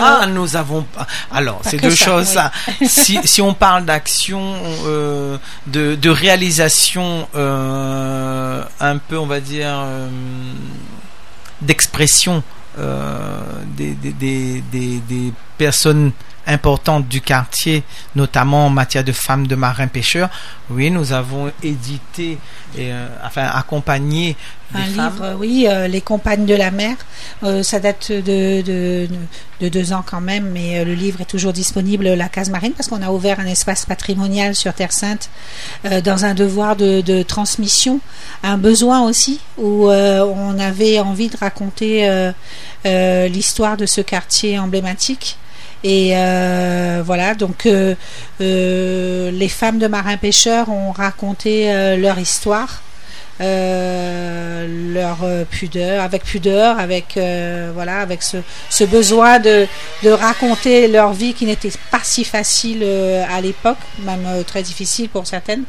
Ah, nous avons. Alors, c'est deux ça, choses. Oui. si, si on parle d'action, euh, de, de réalisation, euh, un peu, on va dire, euh, d'expression des, des, des, des, personnes importantes du quartier, notamment en matière de femmes de marins pêcheurs, oui, nous avons édité et euh, enfin accompagné un livre, oui, euh, Les Compagnes de la mer. Euh, ça date de, de, de, deux ans quand même, mais le livre est toujours disponible la Case Marine parce qu'on a ouvert un espace patrimonial sur Terre Sainte dans un devoir de, de, transmission, un besoin aussi où on avait envie de raconter l'histoire de ce quartier emblématique. Et euh, voilà, donc euh, euh, les femmes de marins pêcheurs ont raconté leur histoire. leur pudeur, avec pudeur, avec voilà, avec ce, ce besoin de, de, raconter leur vie qui n'était pas si facile à l'époque, même très difficile pour certaines.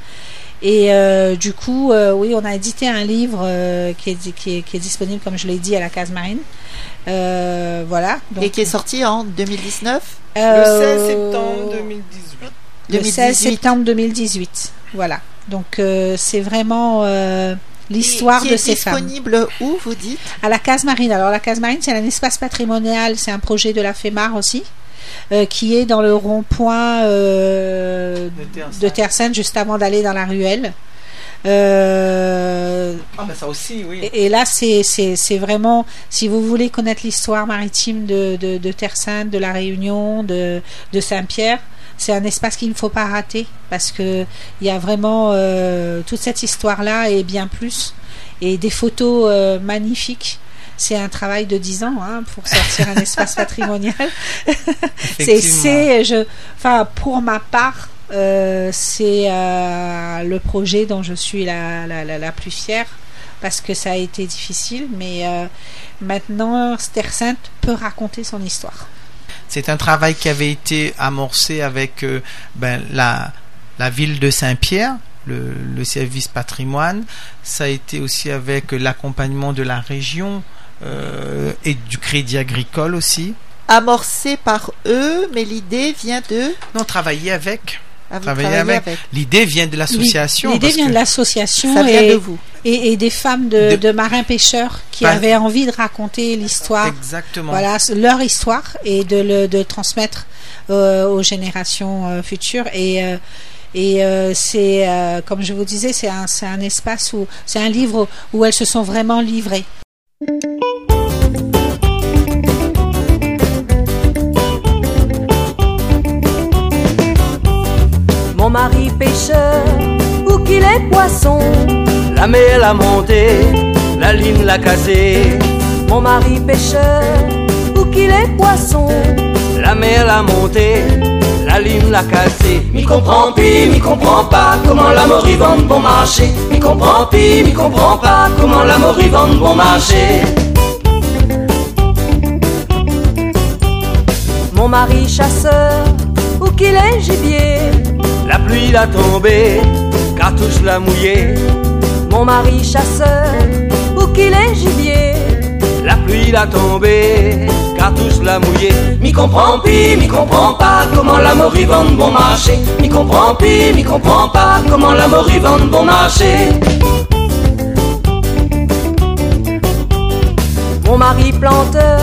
Et du coup, oui, on a édité un livre qui est, qui, est, qui, est, disponible, comme je l'ai dit, à la case marine. Euh, voilà. Et qui est sorti en 2019 Le 16 septembre 2018. Le 16 septembre 2018. Voilà. Donc euh, c'est vraiment euh, l'histoire de ces femmes. disponible où, vous dites? À la Case Marine. Alors la Case Marine, c'est un espace patrimonial, c'est un projet de la FEMAR aussi. Qui est dans le rond-point de Terre Sainte, juste avant d'aller dans la ruelle. Euh, ah, ben ça aussi, oui. Et, là, c'est vraiment, si vous voulez connaître l'histoire maritime de, de, Terre Sainte, de la Réunion, de, de Saint-Pierre, c'est un espace qu'il ne faut pas rater parce que il y a vraiment euh, toute cette histoire-là et bien plus et des photos euh, magnifiques c'est un travail de 10 ans hein, pour sortir un espace patrimonial. c'est, je, enfin, pour ma part, euh, c'est euh, le projet dont je suis la, la, plus fière parce que ça a été difficile, mais euh, maintenant, Terre Sainte peut raconter son histoire. C'est un travail qui avait été amorcé avec ben, la, la ville de Saint-Pierre, le, le, service patrimoine. Ça a été aussi avec l'accompagnement de la région et du crédit agricole aussi. Amorcé par eux, mais l'idée vient de... Non, travailler avec. Ah, avec. L'idée vient de l'association. L'idée vient de l'association et, de vous. Et, des femmes de, marins pêcheurs qui avaient envie de raconter l'histoire. Exactement. Voilà, leur histoire et de le de transmettre euh, aux générations euh, futures. Et, euh, et c'est, comme je vous disais, c'est un, un espace où, c'est un livre où elles se sont vraiment livrées. Mari pêcheur, où qu'il est poisson, la mer l'a monté, la ligne l'a cassé. Mon mari pêcheur, où qu'il est poisson, la mer l'a monté, la ligne l'a cassé. Mi comprend pis, mi comprend pas comment la mort vend bon marché. Mi comprend pis, mi comprend pas comment la mort vend bon marché. Mon mari chasseur, où qu'il est gibier la pluie l'a tombé, cartouche l'a mouillé. Mon mari chasseur, où qu'il est gibier. La pluie l'a tombé, cartouche l'a mouillé. Mi comprend pis, mi comprend pas comment la vend bon marché. Mi comprend pis, mi comprend pas comment la vend bon marché. Mon mari planteur,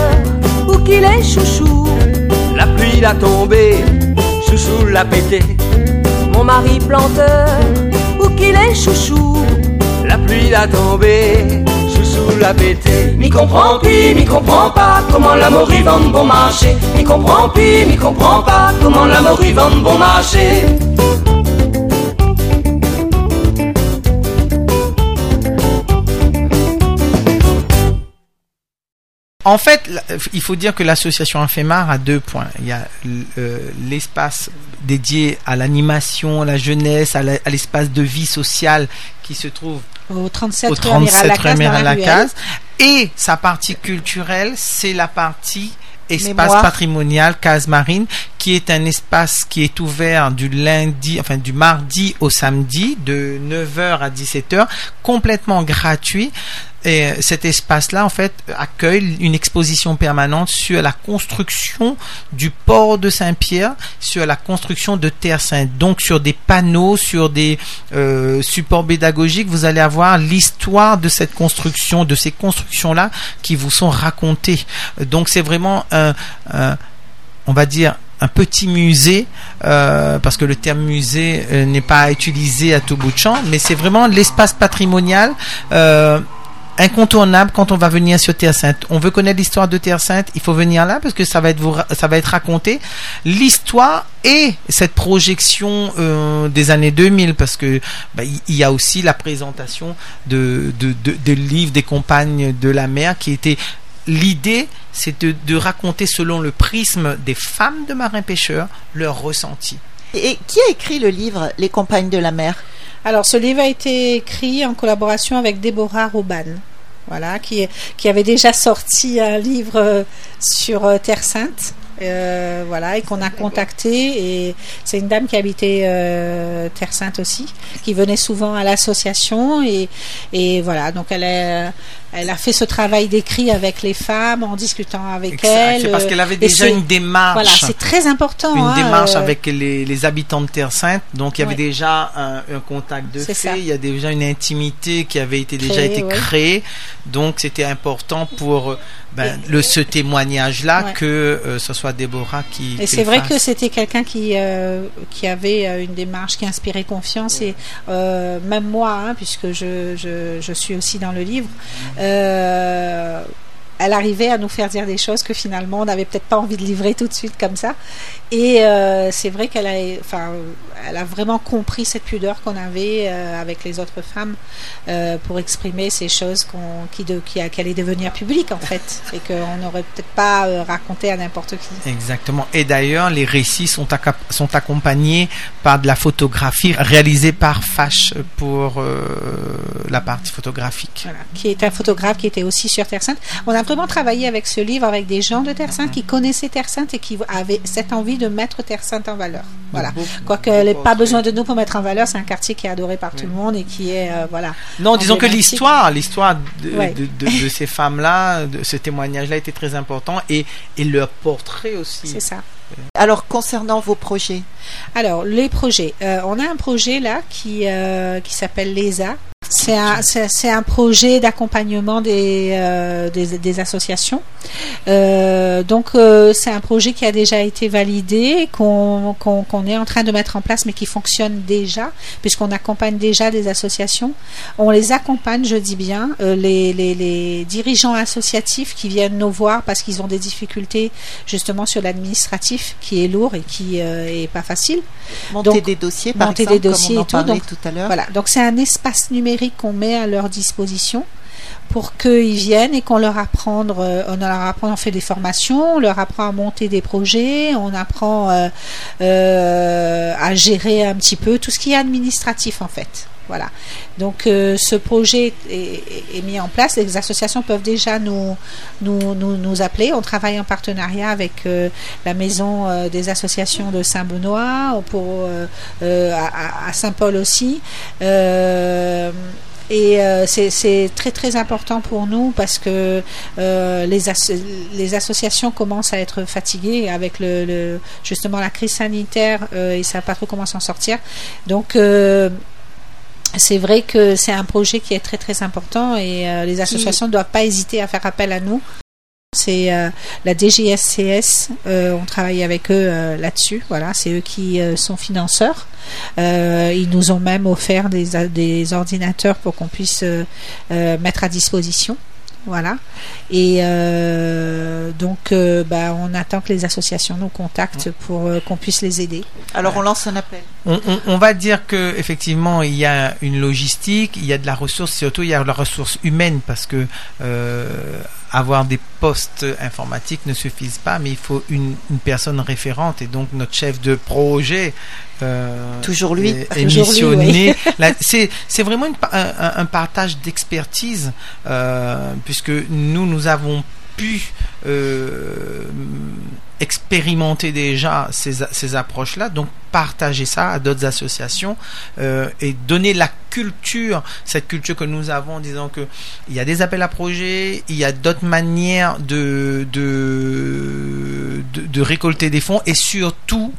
où qu'il est chouchou. La pluie l'a tombé, chouchou l'a pété mon mari planteur, où qu'il est chouchou, la pluie l'a tombé, chouchou l'a pété. Mi comprend pis, mi comprend pas comment l'amour vend bon marché. Mi comprend pis, mi comprend pas comment l'amour vend bon marché. En fait, il faut dire que l'association Infemar a deux points. Il y a euh, l'espace dédié à l'animation, à la jeunesse, à l'espace de vie sociale qui se trouve au 37, au 37 à la case. Et sa partie culturelle, c'est la partie espace patrimonial Case Marine, qui est un espace qui est ouvert du lundi, enfin du mardi au samedi, de 9h à 17h, complètement gratuit. Et euh, cet espace-là, en fait, accueille une exposition permanente sur la construction du port de Saint-Pierre, sur la construction de Terre Sainte. Donc, sur des panneaux, sur des euh, supports pédagogiques, vous allez avoir l'histoire de cette construction, de ces constructions-là qui vous sont racontées. Donc, c'est vraiment un, on va dire, un petit musée, euh, parce que le terme musée euh, n'est pas utilisé à tout bout de champ, mais c'est vraiment l'espace patrimonial. Incontournable quand on va venir sur Terre Sainte. On veut connaître l'histoire de Terre Sainte, il faut venir là parce que ça va être vous, ça va être raconté l'histoire et cette projection euh, des années 2000 parce que bah, il y a aussi la présentation de de, de, de livres des compagnes de la mer qui était l'idée, c'est de, raconter selon le prisme des femmes de marins-pêcheurs leur ressenti. Et qui a écrit le livre Les compagnes de la mer? Alors, ce livre a été écrit en collaboration avec Déborah Roban. Voilà, qui, qui avait déjà sorti un livre euh, sur euh, Terre Sainte. Euh, voilà, et qu'on a contacté. Et c'est une dame qui habitait Terre Sainte aussi, qui venait souvent à l'association. Et, et voilà, donc elle est, elle a fait ce travail d'écrit avec les femmes en discutant avec elles. C'est parce qu'elle avait déjà une démarche. Voilà, c'est très important. Une hein, démarche euh, avec les, les, habitants de Terre Sainte. Donc il y avait déjà un, un, contact de fait. Il y a déjà une intimité qui avait été déjà été créée. Donc c'était important pour ben, le, ce témoignage-là que euh, ce soit Déborah qui. Et c'est vrai que c'était quelqu'un qui euh, qui avait une démarche qui inspirait confiance et même moi, hein, puisque je, je, je suis aussi dans le livre. Elle arrivait à nous faire dire des choses que finalement on n'avait peut-être pas envie de livrer tout de suite comme ça. Et euh, c'est vrai qu'elle a, enfin, elle a vraiment compris cette pudeur qu'on avait euh, avec les autres femmes euh, pour exprimer ces choses qu'on, qui, de, qui, qui allaient devenir publiques en fait, et qu'on n'aurait peut-être pas raconté à n'importe qui. Exactement. Et d'ailleurs, les récits sont, sont accompagnés par de la photographie réalisée par Fash pour la partie photographique. Voilà, qui est un photographe qui était aussi sur Terre Sainte. On a vraiment travaillé avec ce livre avec des gens de Terre Sainte qui connaissaient Terre Sainte et qui avaient cette envie de mettre Terre Sainte en valeur. Voilà. Quoique elle n'ait pas besoin de nous pour mettre en valeur, c'est un quartier qui est adoré par tout le monde et qui est euh, voilà. Non, disons que l'histoire, l'histoire de, ces femmes-là, de ce témoignage-là était très important et, et leur portrait aussi. C'est ça. Alors concernant vos projets. Alors les projets, euh, on a un projet là qui euh, qui s'appelle l'ESA, c'est un, c'est, un projet d'accompagnement des, euh, des, associations. Euh, donc euh, c'est un projet qui a déjà été validé, qu'on, qu'on, est en train de mettre en place, mais qui fonctionne déjà, puisqu'on accompagne déjà des associations. On les accompagne, je dis bien, les, les, les, dirigeants associatifs qui viennent nous voir parce qu'ils ont des difficultés justement sur l'administratif, qui est lourd et qui est pas facile. Monter des dossiers, par monter exemple, des dossiers comme on en et tout, tout à l'heure. Voilà, donc c'est un espace numérique qu'on met à leur disposition pour qu'ils viennent et qu'on leur apprend, euh, on leur apprend, on fait des formations, on leur apprend à monter des projets, on apprend euh, euh, à gérer un petit peu tout ce qui est administratif en fait. Voilà. Donc ce projet est, mis en place. Les associations peuvent déjà nous, nous, nous, appeler. On travaille en partenariat avec la maison des associations de Saint-Benoît, pour à, Saint-Paul aussi. Et euh, c'est très très important pour nous parce que euh, les, les associations commencent à être fatiguées avec le, justement la crise sanitaire euh, et savent pas trop comment s'en sortir. Donc euh, c'est vrai que c'est un projet qui est très très important et euh, les associations ne doivent pas hésiter à faire appel à nous c'est euh, la DGSCS, euh, on travaille avec eux là-dessus. Voilà, c'est eux qui sont financeurs. ils nous ont même offert des, des ordinateurs pour qu'on puisse mettre à disposition. Voilà. Et donc, bah, on attend que les associations nous contactent pour qu'on puisse les aider. Alors, on lance un appel. On, on, va dire que effectivement, il y a une logistique, il y a de la ressource, surtout il y a de la ressource humaine parce que avoir des postes informatiques ne suffisent pas, mais il faut une, personne référente et donc notre chef de projet. Euh, toujours lui. Est, missionné. C'est vraiment un, partage d'expertise euh, puisque nous nous avons pu euh, expérimenter déjà ces, approches-là, donc partager ça à d'autres associations euh, et donner la culture, cette culture que nous avons en disant que il y a des appels à projets, il y a d'autres manières de récolter des fonds et surtout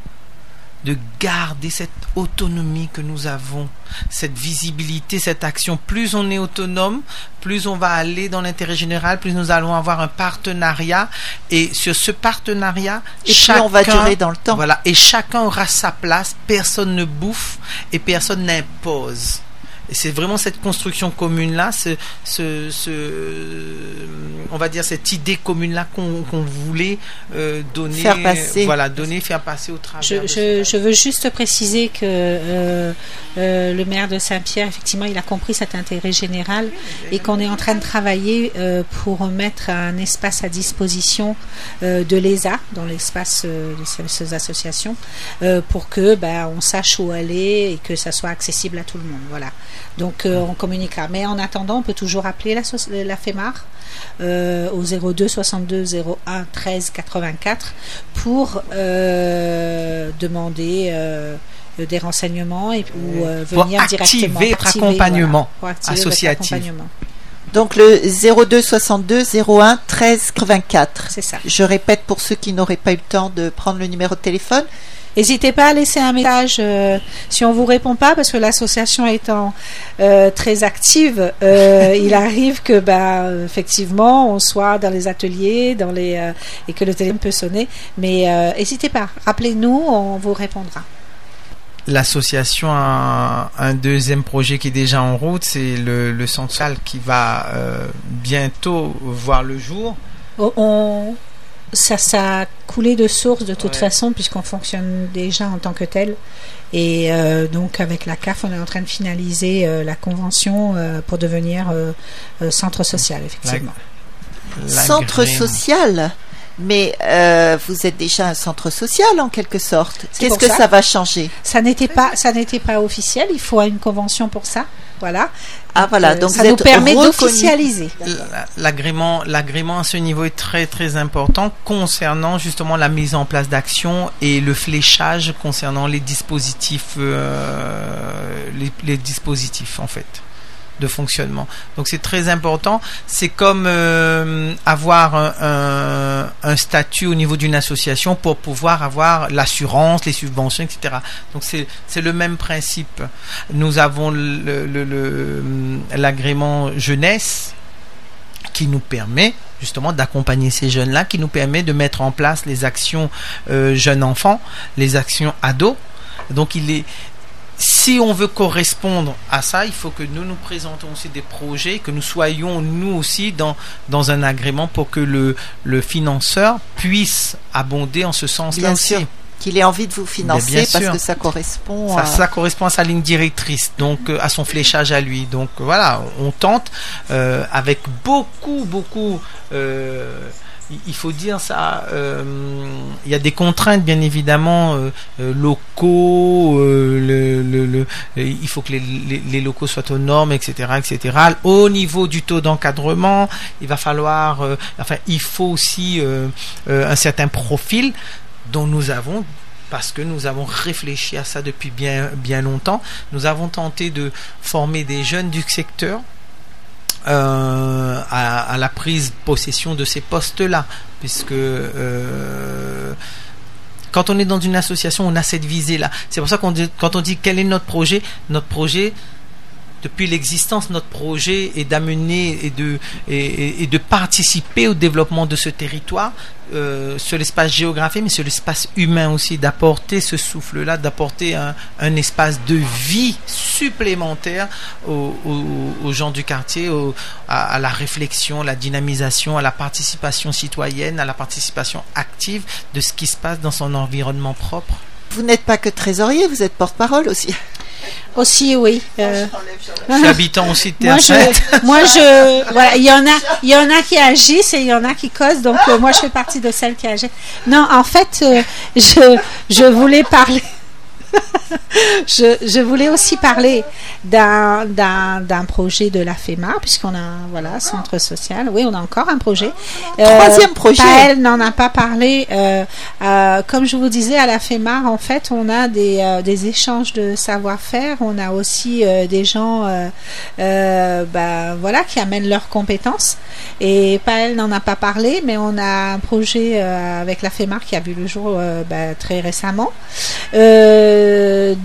de garder cette autonomie que nous avons, cette visibilité, cette action. Plus on est autonome, plus on va aller dans l'intérêt général, plus nous allons avoir un partenariat. Et sur ce partenariat, et chacun, on va durer dans le temps. Voilà, et chacun aura sa place. Personne ne bouffe et personne n'impose c'est vraiment cette construction commune là, ce, ce, on va dire cette idée commune là qu'on voulait euh, donner, faire passer. voilà, donner, faire passer au travail. Je, je, veux juste préciser que euh, euh, le maire de Saint-Pierre, effectivement, il a compris cet intérêt général et qu'on est en train de travailler pour mettre un espace à disposition de l'ESA, dans l'espace de ces associations, pour que ben, on sache où aller et que ça soit accessible à tout le monde. Voilà. Donc euh, on communiquera. Mais en attendant, on peut toujours appeler la, la FEMAR euh, au 02 62 01 13 84 pour euh, demander des renseignements et, ou venir directement activer votre accompagnement associatif. Donc le 02 62 01 13 84. C'est ça. Je répète pour ceux qui n'auraient pas eu le temps de prendre le numéro de téléphone. N'hésitez pas à laisser un message euh, si on vous répond pas, parce que l'association étant euh, très active, euh, il arrive que, bah, effectivement, on soit dans les ateliers, dans les et que le téléphone peut sonner. Mais n'hésitez pas, rappelez-nous, on vous répondra. L'association a un, deuxième projet qui est déjà en route, c'est le, le central qui va bientôt voir le jour. On, ça, ça a coulé de source de toute façon, puisqu'on fonctionne déjà en tant que tel. Et euh, donc, avec la CAF, on est en train de finaliser euh, la convention euh, pour devenir centre social, effectivement. centre social? Mais vous êtes déjà un centre social en quelque sorte. Qu'est-ce que ça. va changer? Ça n'était pas, ça n'était pas officiel. Il faut une convention pour ça. Voilà. Ah voilà, donc ça nous permet d'officialiser. L'agrément, l'agrément à ce niveau est très très important concernant justement la mise en place d'actions et le fléchage concernant les dispositifs, euh, les dispositifs en fait de fonctionnement. Donc c'est très important. C'est comme euh, avoir un, statut au niveau d'une association pour pouvoir avoir l'assurance, les subventions, etc. Donc c'est le même principe. Nous avons l'agrément jeunesse qui nous permet justement d'accompagner ces jeunes-là, qui nous permet de mettre en place les actions euh, jeunes enfants, les actions ados. Donc il est si on veut correspondre à ça, il faut que nous nous présentons aussi des projets, que nous soyons nous aussi dans, dans un agrément pour que le, le financeur puisse abonder en ce sens-là aussi. Qu'il ait envie de vous financer parce que ça correspond à... Ça, correspond à sa ligne directrice, donc euh, à son fléchage à lui. Donc voilà, on tente euh, avec beaucoup, beaucoup... Euh, il faut dire ça. Euh, il y a des contraintes, bien évidemment, euh, euh, locaux. il faut que les, locaux soient aux normes, etc., etc. Au niveau du taux d'encadrement, il va falloir. enfin, il faut aussi un certain profil dont nous avons parce que nous avons réfléchi à ça depuis bien bien longtemps. Nous avons tenté de former des jeunes du secteur euh, à, la prise possession de ces postes-là, puisque euh, quand on est dans une association, on a cette visée-là. C'est pour ça qu'on quand on dit quel est notre projet, notre projet, depuis l'existence, notre projet est d'amener et de, et, de participer au développement de ce territoire euh, sur l'espace géographique, mais sur l'espace humain aussi, d'apporter ce souffle-là, d'apporter un, un, espace de vie supplémentaire aux, aux, gens du quartier, à, la réflexion, la dynamisation, à la participation citoyenne, à la participation active de ce qui se passe dans son environnement propre. Vous n'êtes pas que trésorier, vous êtes porte-parole aussi. Aussi, oui. Euh... habitant aussi de Moi, je, moi, je, voilà, il y en a, il y en a qui agissent et il y en a qui causent. Donc, euh, moi, je fais partie de celles qui agissent. Non, en fait, euh, je, je voulais parler. Je, je, voulais aussi parler d'un, d'un, projet de la FEMA, puisqu'on a voilà centre social. Oui, on a encore un projet. Euh, Troisième projet. Elle n'en a pas parlé. Euh, euh, comme je vous disais, à la FEMA, en fait, on a des, des échanges de savoir-faire. On a aussi des gens bah, voilà, qui amènent leurs compétences. Et Paël n'en a pas parlé, mais on a un projet avec la FEMA qui a vu le jour bah, très récemment. euh,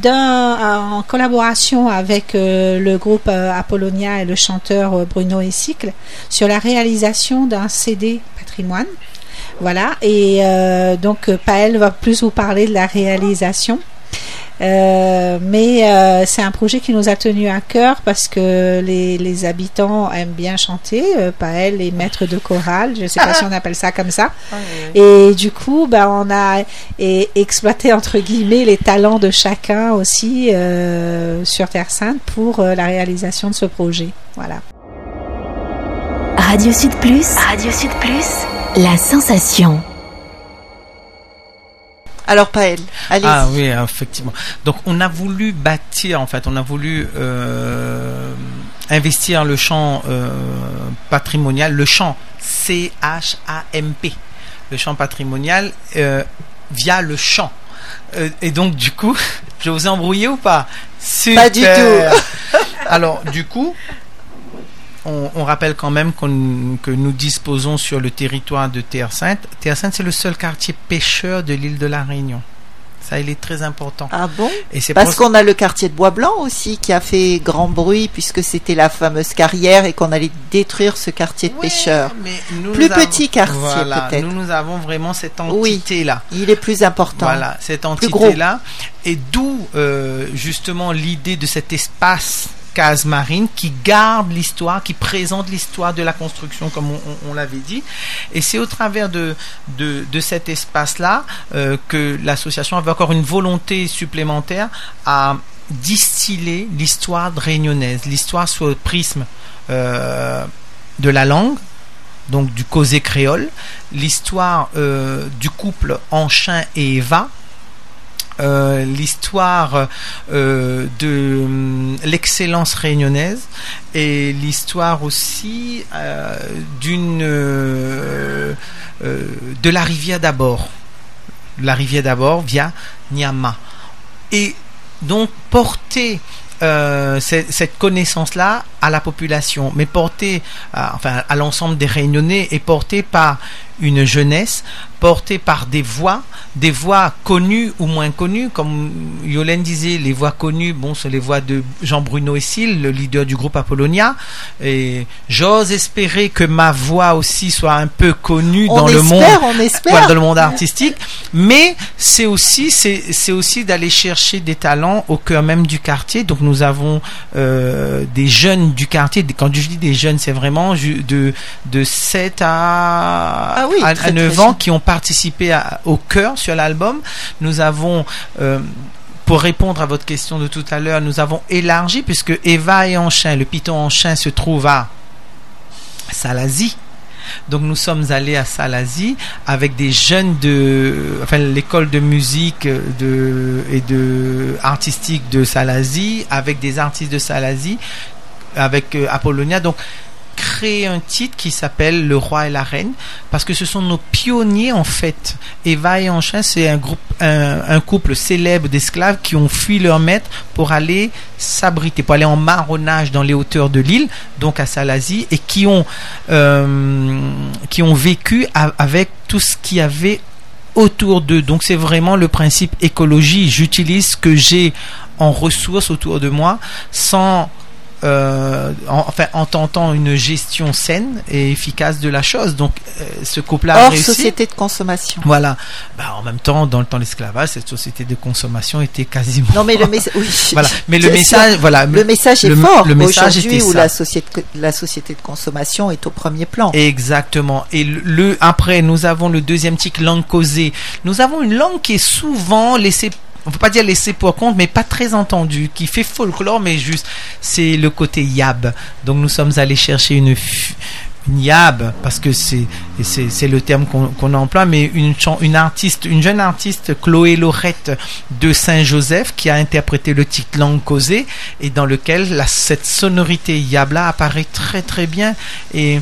en collaboration avec le groupe Apollonia et le chanteur Bruno Essicle sur la réalisation d'un CD patrimoine. Voilà, et donc Paël va plus vous parler de la réalisation. Euh, mais euh, c'est un projet qui nous a tenu à cœur parce que les, les habitants aiment bien chanter. Euh, Paël est maître de chorale, je ne sais pas si on appelle ça comme ça. Ah, et du coup, bah, on a exploité entre guillemets les talents de chacun aussi euh, sur Terre Sainte pour la réalisation de ce projet. Voilà. Radio Sud Plus, Radio Sud Plus, la sensation. Alors Paël, allez. Ah oui, effectivement. Donc on a voulu bâtir, en fait, on a voulu euh, investir le champ euh, patrimonial, le champ C-H-A-M-P, le champ patrimonial euh, via le champ. et donc du coup, je vous ai embrouillé ou pas? Super. Pas du tout. Alors du coup, on, rappelle quand même que nous disposons sur le territoire de Terre Sainte. Terre Sainte, c'est le seul quartier pêcheur de l'île de la Réunion. Ça, il est très important. Ah bon? Et c'est Parce qu'on a le quartier de Bois Blanc aussi qui a fait grand bruit puisque c'était la fameuse carrière et qu'on allait détruire ce quartier de pêcheurs. plus petit quartier peut-être. Nous, nous avons vraiment cette entité-là. Oui, il est plus important. Voilà, cette entité-là. Et d'où euh, justement l'idée de cet espace case marine qui garde l'histoire, qui présente l'histoire de la construction, comme on, l'avait dit. Et c'est au travers de, de, cet espace-là euh, que l'association avait encore une volonté supplémentaire à distiller l'histoire réunionnaise, l'histoire sous le prisme euh, de la langue, donc du causé créole, l'histoire euh, du couple Anchin et Eva, euh, l'histoire euh, de hum, l'excellence réunionnaise et l'histoire aussi euh, d'une de la rivière d'abord. La rivière d'abord via Nyama et donc porter cette, connaissance-là à la population, mais portée enfin, à l'ensemble des réunionnais et portée par une jeunesse, portée par des voix des voix connues ou moins connues, comme Yolène disait, les voix connues, bon, c'est les voix de Jean-Bruno Essil, le leader du groupe Apollonia. Et j'ose espérer que ma voix aussi soit un peu connue dans le monde, on espère. dans le monde artistique. Mais c'est aussi, c'est aussi d'aller chercher des talents au cœur même du quartier. Donc nous avons euh, des jeunes du quartier. Quand je dis des jeunes, c'est vraiment de de 7 à, ah à, 9 ans qui ont participé au cœur sur l'album. Nous avons euh, pour répondre à votre question de tout à l'heure, nous avons élargi puisque Eva et Anchin, le Python Anchin se trouve à Salazie. Donc nous sommes allés à Salazie avec des jeunes de enfin l'école de musique de et de artistique de Salazie avec des artistes de Salazie avec euh, Apollonia donc créé un titre qui s'appelle Le Roi et la Reine parce que ce sont nos pionniers en fait. Eva et Anchin, c'est un un, couple célèbre d'esclaves qui ont fui leur maître pour aller s'abriter, pour aller en marronnage dans les hauteurs de l'île, donc à Salazie, et qui ont, euh, qui ont vécu avec tout ce qu'il y avait autour d'eux. Donc c'est vraiment le principe écologie. J'utilise ce que j'ai en ressources autour de moi sans euh, en, enfin, en tentant une gestion saine et efficace de la chose. Donc, euh, ce couple-là a réussi. société de consommation. Voilà. Bah, en même temps, dans le temps de l'esclavage, cette société de consommation était quasiment. Non, mais le message. Oui. voilà. Mais le message, voilà. Le message est fort. Le message était où la société, la société de consommation est au premier plan. Exactement. Et le, après, nous avons le deuxième titre, langue causée. Nous avons une langue qui est souvent laissée on peut pas dire laisser pour compte, mais pas très entendu, qui fait folklore, mais juste, c'est le côté yab. Donc nous sommes allés chercher une, yab, parce que c'est, c'est, le terme qu'on, emploie, mais une, une artiste, une jeune artiste, Chloé Lorette de Saint-Joseph, qui a interprété le titre Langue causée, et dans lequel la, cette sonorité yab-là apparaît très très bien, et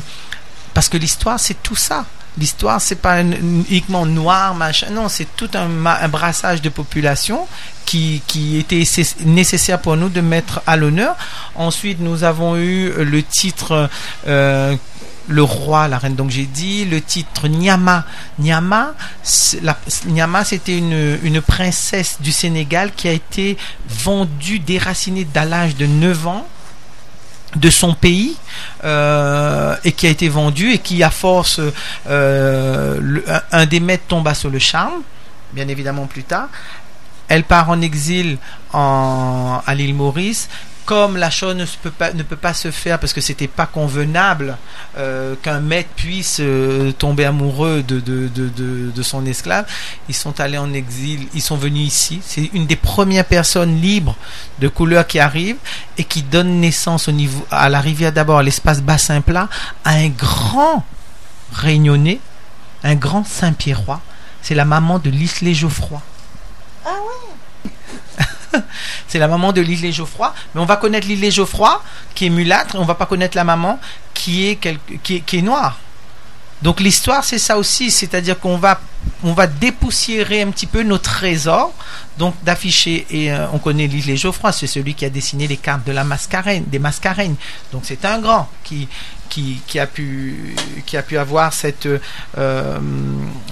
parce que l'histoire, c'est tout ça. L'histoire, c'est pas uniquement noir, machin. Non, c'est tout un, brassage de population qui, qui était nécessaire pour nous de mettre à l'honneur. Ensuite, nous avons eu le titre euh, le roi, la reine. Donc j'ai dit le titre Nyama. Nyama, Nyama c'était une, une princesse du Sénégal qui a été vendue, déracinée à l'âge de 9 ans de son pays euh, et qui a été vendue et qui à force euh, un des maîtres tomba sur le charme bien évidemment plus tard. Elle part en exil à l'île Maurice comme la chose ne peut pas, se faire parce que c'était pas convenable euh, qu'un maître puisse euh, tomber amoureux de, son esclave, ils sont allés en exil, ils sont venus ici. C'est une des premières personnes libres de couleur qui arrivent et qui donne naissance au niveau, à la rivière d'abord, à l'espace bassin plat, à un grand réunionnais, un grand Saint-Pierrois. C'est la maman de Lisley Geoffroy. Ah oui c'est la maman de Lillet Geoffroy. Mais on va connaître Lillet Geoffroy, qui est mulâtre, et on va pas connaître la maman qui est, qui qui est noire. Donc l'histoire, c'est ça aussi, c'est-à-dire qu'on va, on va dépoussiérer un petit peu nos trésors, donc d'afficher, et euh, on connaît Lillet Geoffroy, c'est celui qui a dessiné les cartes de la mascarène, des mascareignes. Donc c'est un grand qui, qui, a pu avoir cette euh,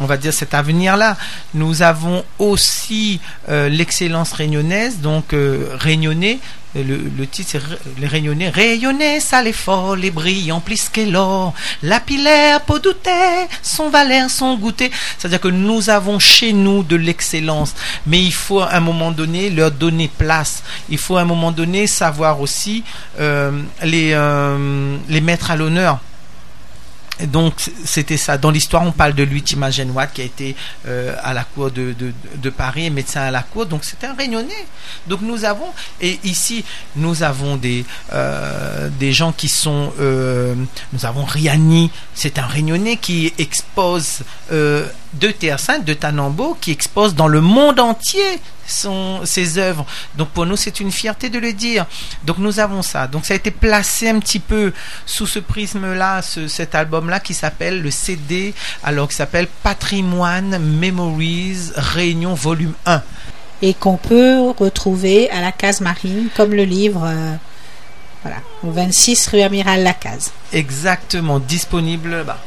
on va dire cet avenir là nous avons aussi euh, l'excellence réunionnaise donc réunionnais le, titre c'est Les Réunionnais. Rayonnais, ça les folle, les brillants, plus que l'or. La pilaire, peau douter, son valeur, son goûter. C'est-à-dire que nous avons chez nous de l'excellence. Mais il faut à un moment donné leur donner place. Il faut à un moment donné savoir aussi euh, les, euh, les mettre à l'honneur donc c'était ça. Dans l'histoire, on parle de Louis Watt qui a été euh, à la cour de, de, Paris, médecin à la cour. Donc c'était un réunionnais. Donc nous avons et ici nous avons des euh, des gens qui sont. Euh, nous avons Riani, c'est un réunionnais qui expose de Terre Sainte, de Tanambo, qui expose dans le monde entier son, ses œuvres. Donc pour nous, c'est une fierté de le dire. Donc nous avons ça. Donc ça a été placé un petit peu sous ce prisme-là, ce, cet album-là qui s'appelle le CD, alors qui s'appelle Patrimoine Memories Réunion Volume 1. Et qu'on peut retrouver à la case marine, comme le livre. Euh, voilà, au 26 rue Amiral Lacaze. Exactement, disponible bas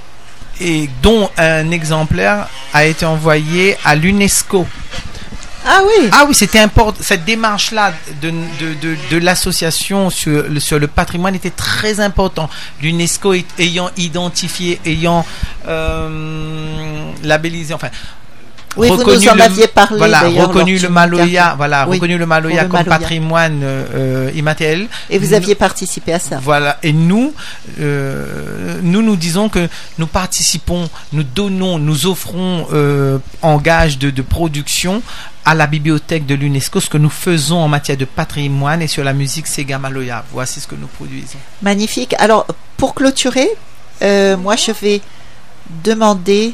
et dont un exemplaire a été envoyé à l'UNESCO. Ah oui. Ah oui, c'était important. Cette démarche-là de, de, de, de l'association sur, le, sur le patrimoine était très important. L'UNESCO ayant identifié, ayant euh, labellisé, enfin, oui, reconnu vous nous en aviez parlé. Voilà, reconnu le Maloya, voilà, reconnu le Maloya comme patrimoine euh, immatériel. Et vous aviez participé à ça. Voilà, et nous, euh, nous nous disons que nous participons, nous donnons, nous offrons euh, en gage de, de production à la bibliothèque de l'UNESCO ce que nous faisons en matière de patrimoine et sur la musique Sega Maloya. Voici ce que nous produisons. Magnifique. Alors, pour clôturer, euh, moi je vais demander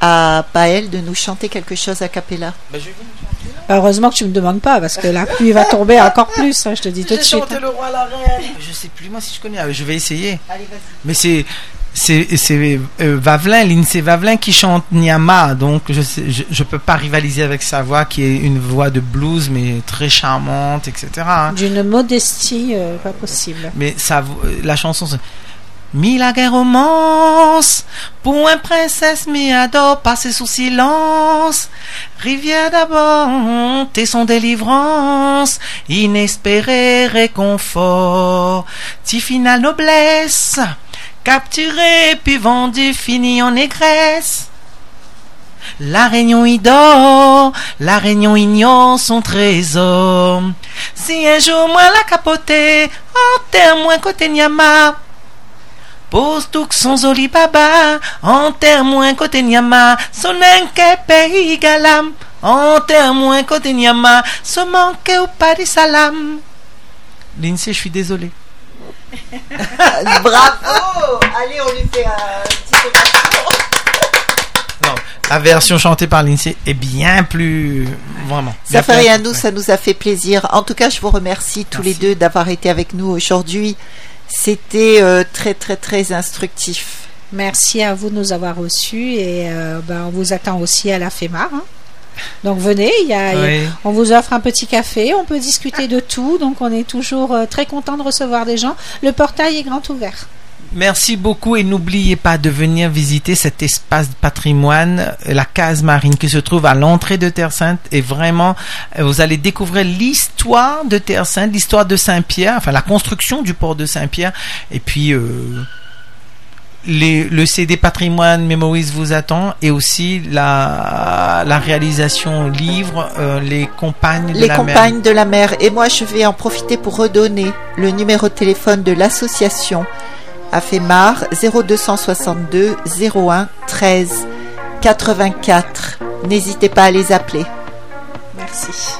à Paël de nous chanter quelque chose a cappella. Bah, Heureusement que tu me demandes pas parce que la pluie va tomber encore plus. Hein, je te dis tout de suite. le roi la reine. Je sais plus moi si je connais. Je vais essayer. Mais c'est c'est c'est euh, Vavelin, Lindsay Vavelin qui chante Nyama, donc je, sais, je, peux pas rivaliser avec sa voix qui est une voix de blues mais très charmante, etc. Hein. D'une modestie euh, pas possible. Mais ça, la chanson, Mi la guerre romance, pour un princesse mi adore sous silence. Rivière d'abord, et son délivrance, inespéré réconfort. Ti final noblesse, capturé puis vendu, fini en négresse. La réunion y dort, la réunion ignore son trésor. Si un jour moi la capoté, en terre moins côté Nyama, Pose tout son zoli baba, enterre moins côté Nyama, son pays galam, enterre moins côté Nyama, son manque ou pas de salam. Lindsay, je suis désolé. Bravo Allez, on lui fait un petit Non, la version chantée par Lindsay est bien plus vraiment. Ça fait rien nous, ça nous a fait plaisir. En tout cas, je vous remercie tous les deux d'avoir été avec nous aujourd'hui. C'était euh, très très très instructif. Merci à vous de nous avoir reçus et euh, ben, on vous attend aussi à la FEMAR. Hein. Donc venez, y a, on vous offre un petit café, on peut discuter de tout, donc on est toujours euh, très content de recevoir des gens. Le portail est grand ouvert. Merci beaucoup et n'oubliez pas de venir visiter cet espace de patrimoine, la case marine qui se trouve à l'entrée de Terre Sainte et vraiment vous allez découvrir l'histoire de Terre Sainte, l'histoire de Saint-Pierre, enfin la construction du port de Saint-Pierre et puis euh, le CD Patrimoine Memories vous attend et aussi la, la réalisation livre euh, Les Compagnes de les la compagnes mer. de la mer. Et moi, je vais en profiter pour redonner le numéro de téléphone de l'association Afemar 0262 01 13 84. N'hésitez pas à les appeler. Merci.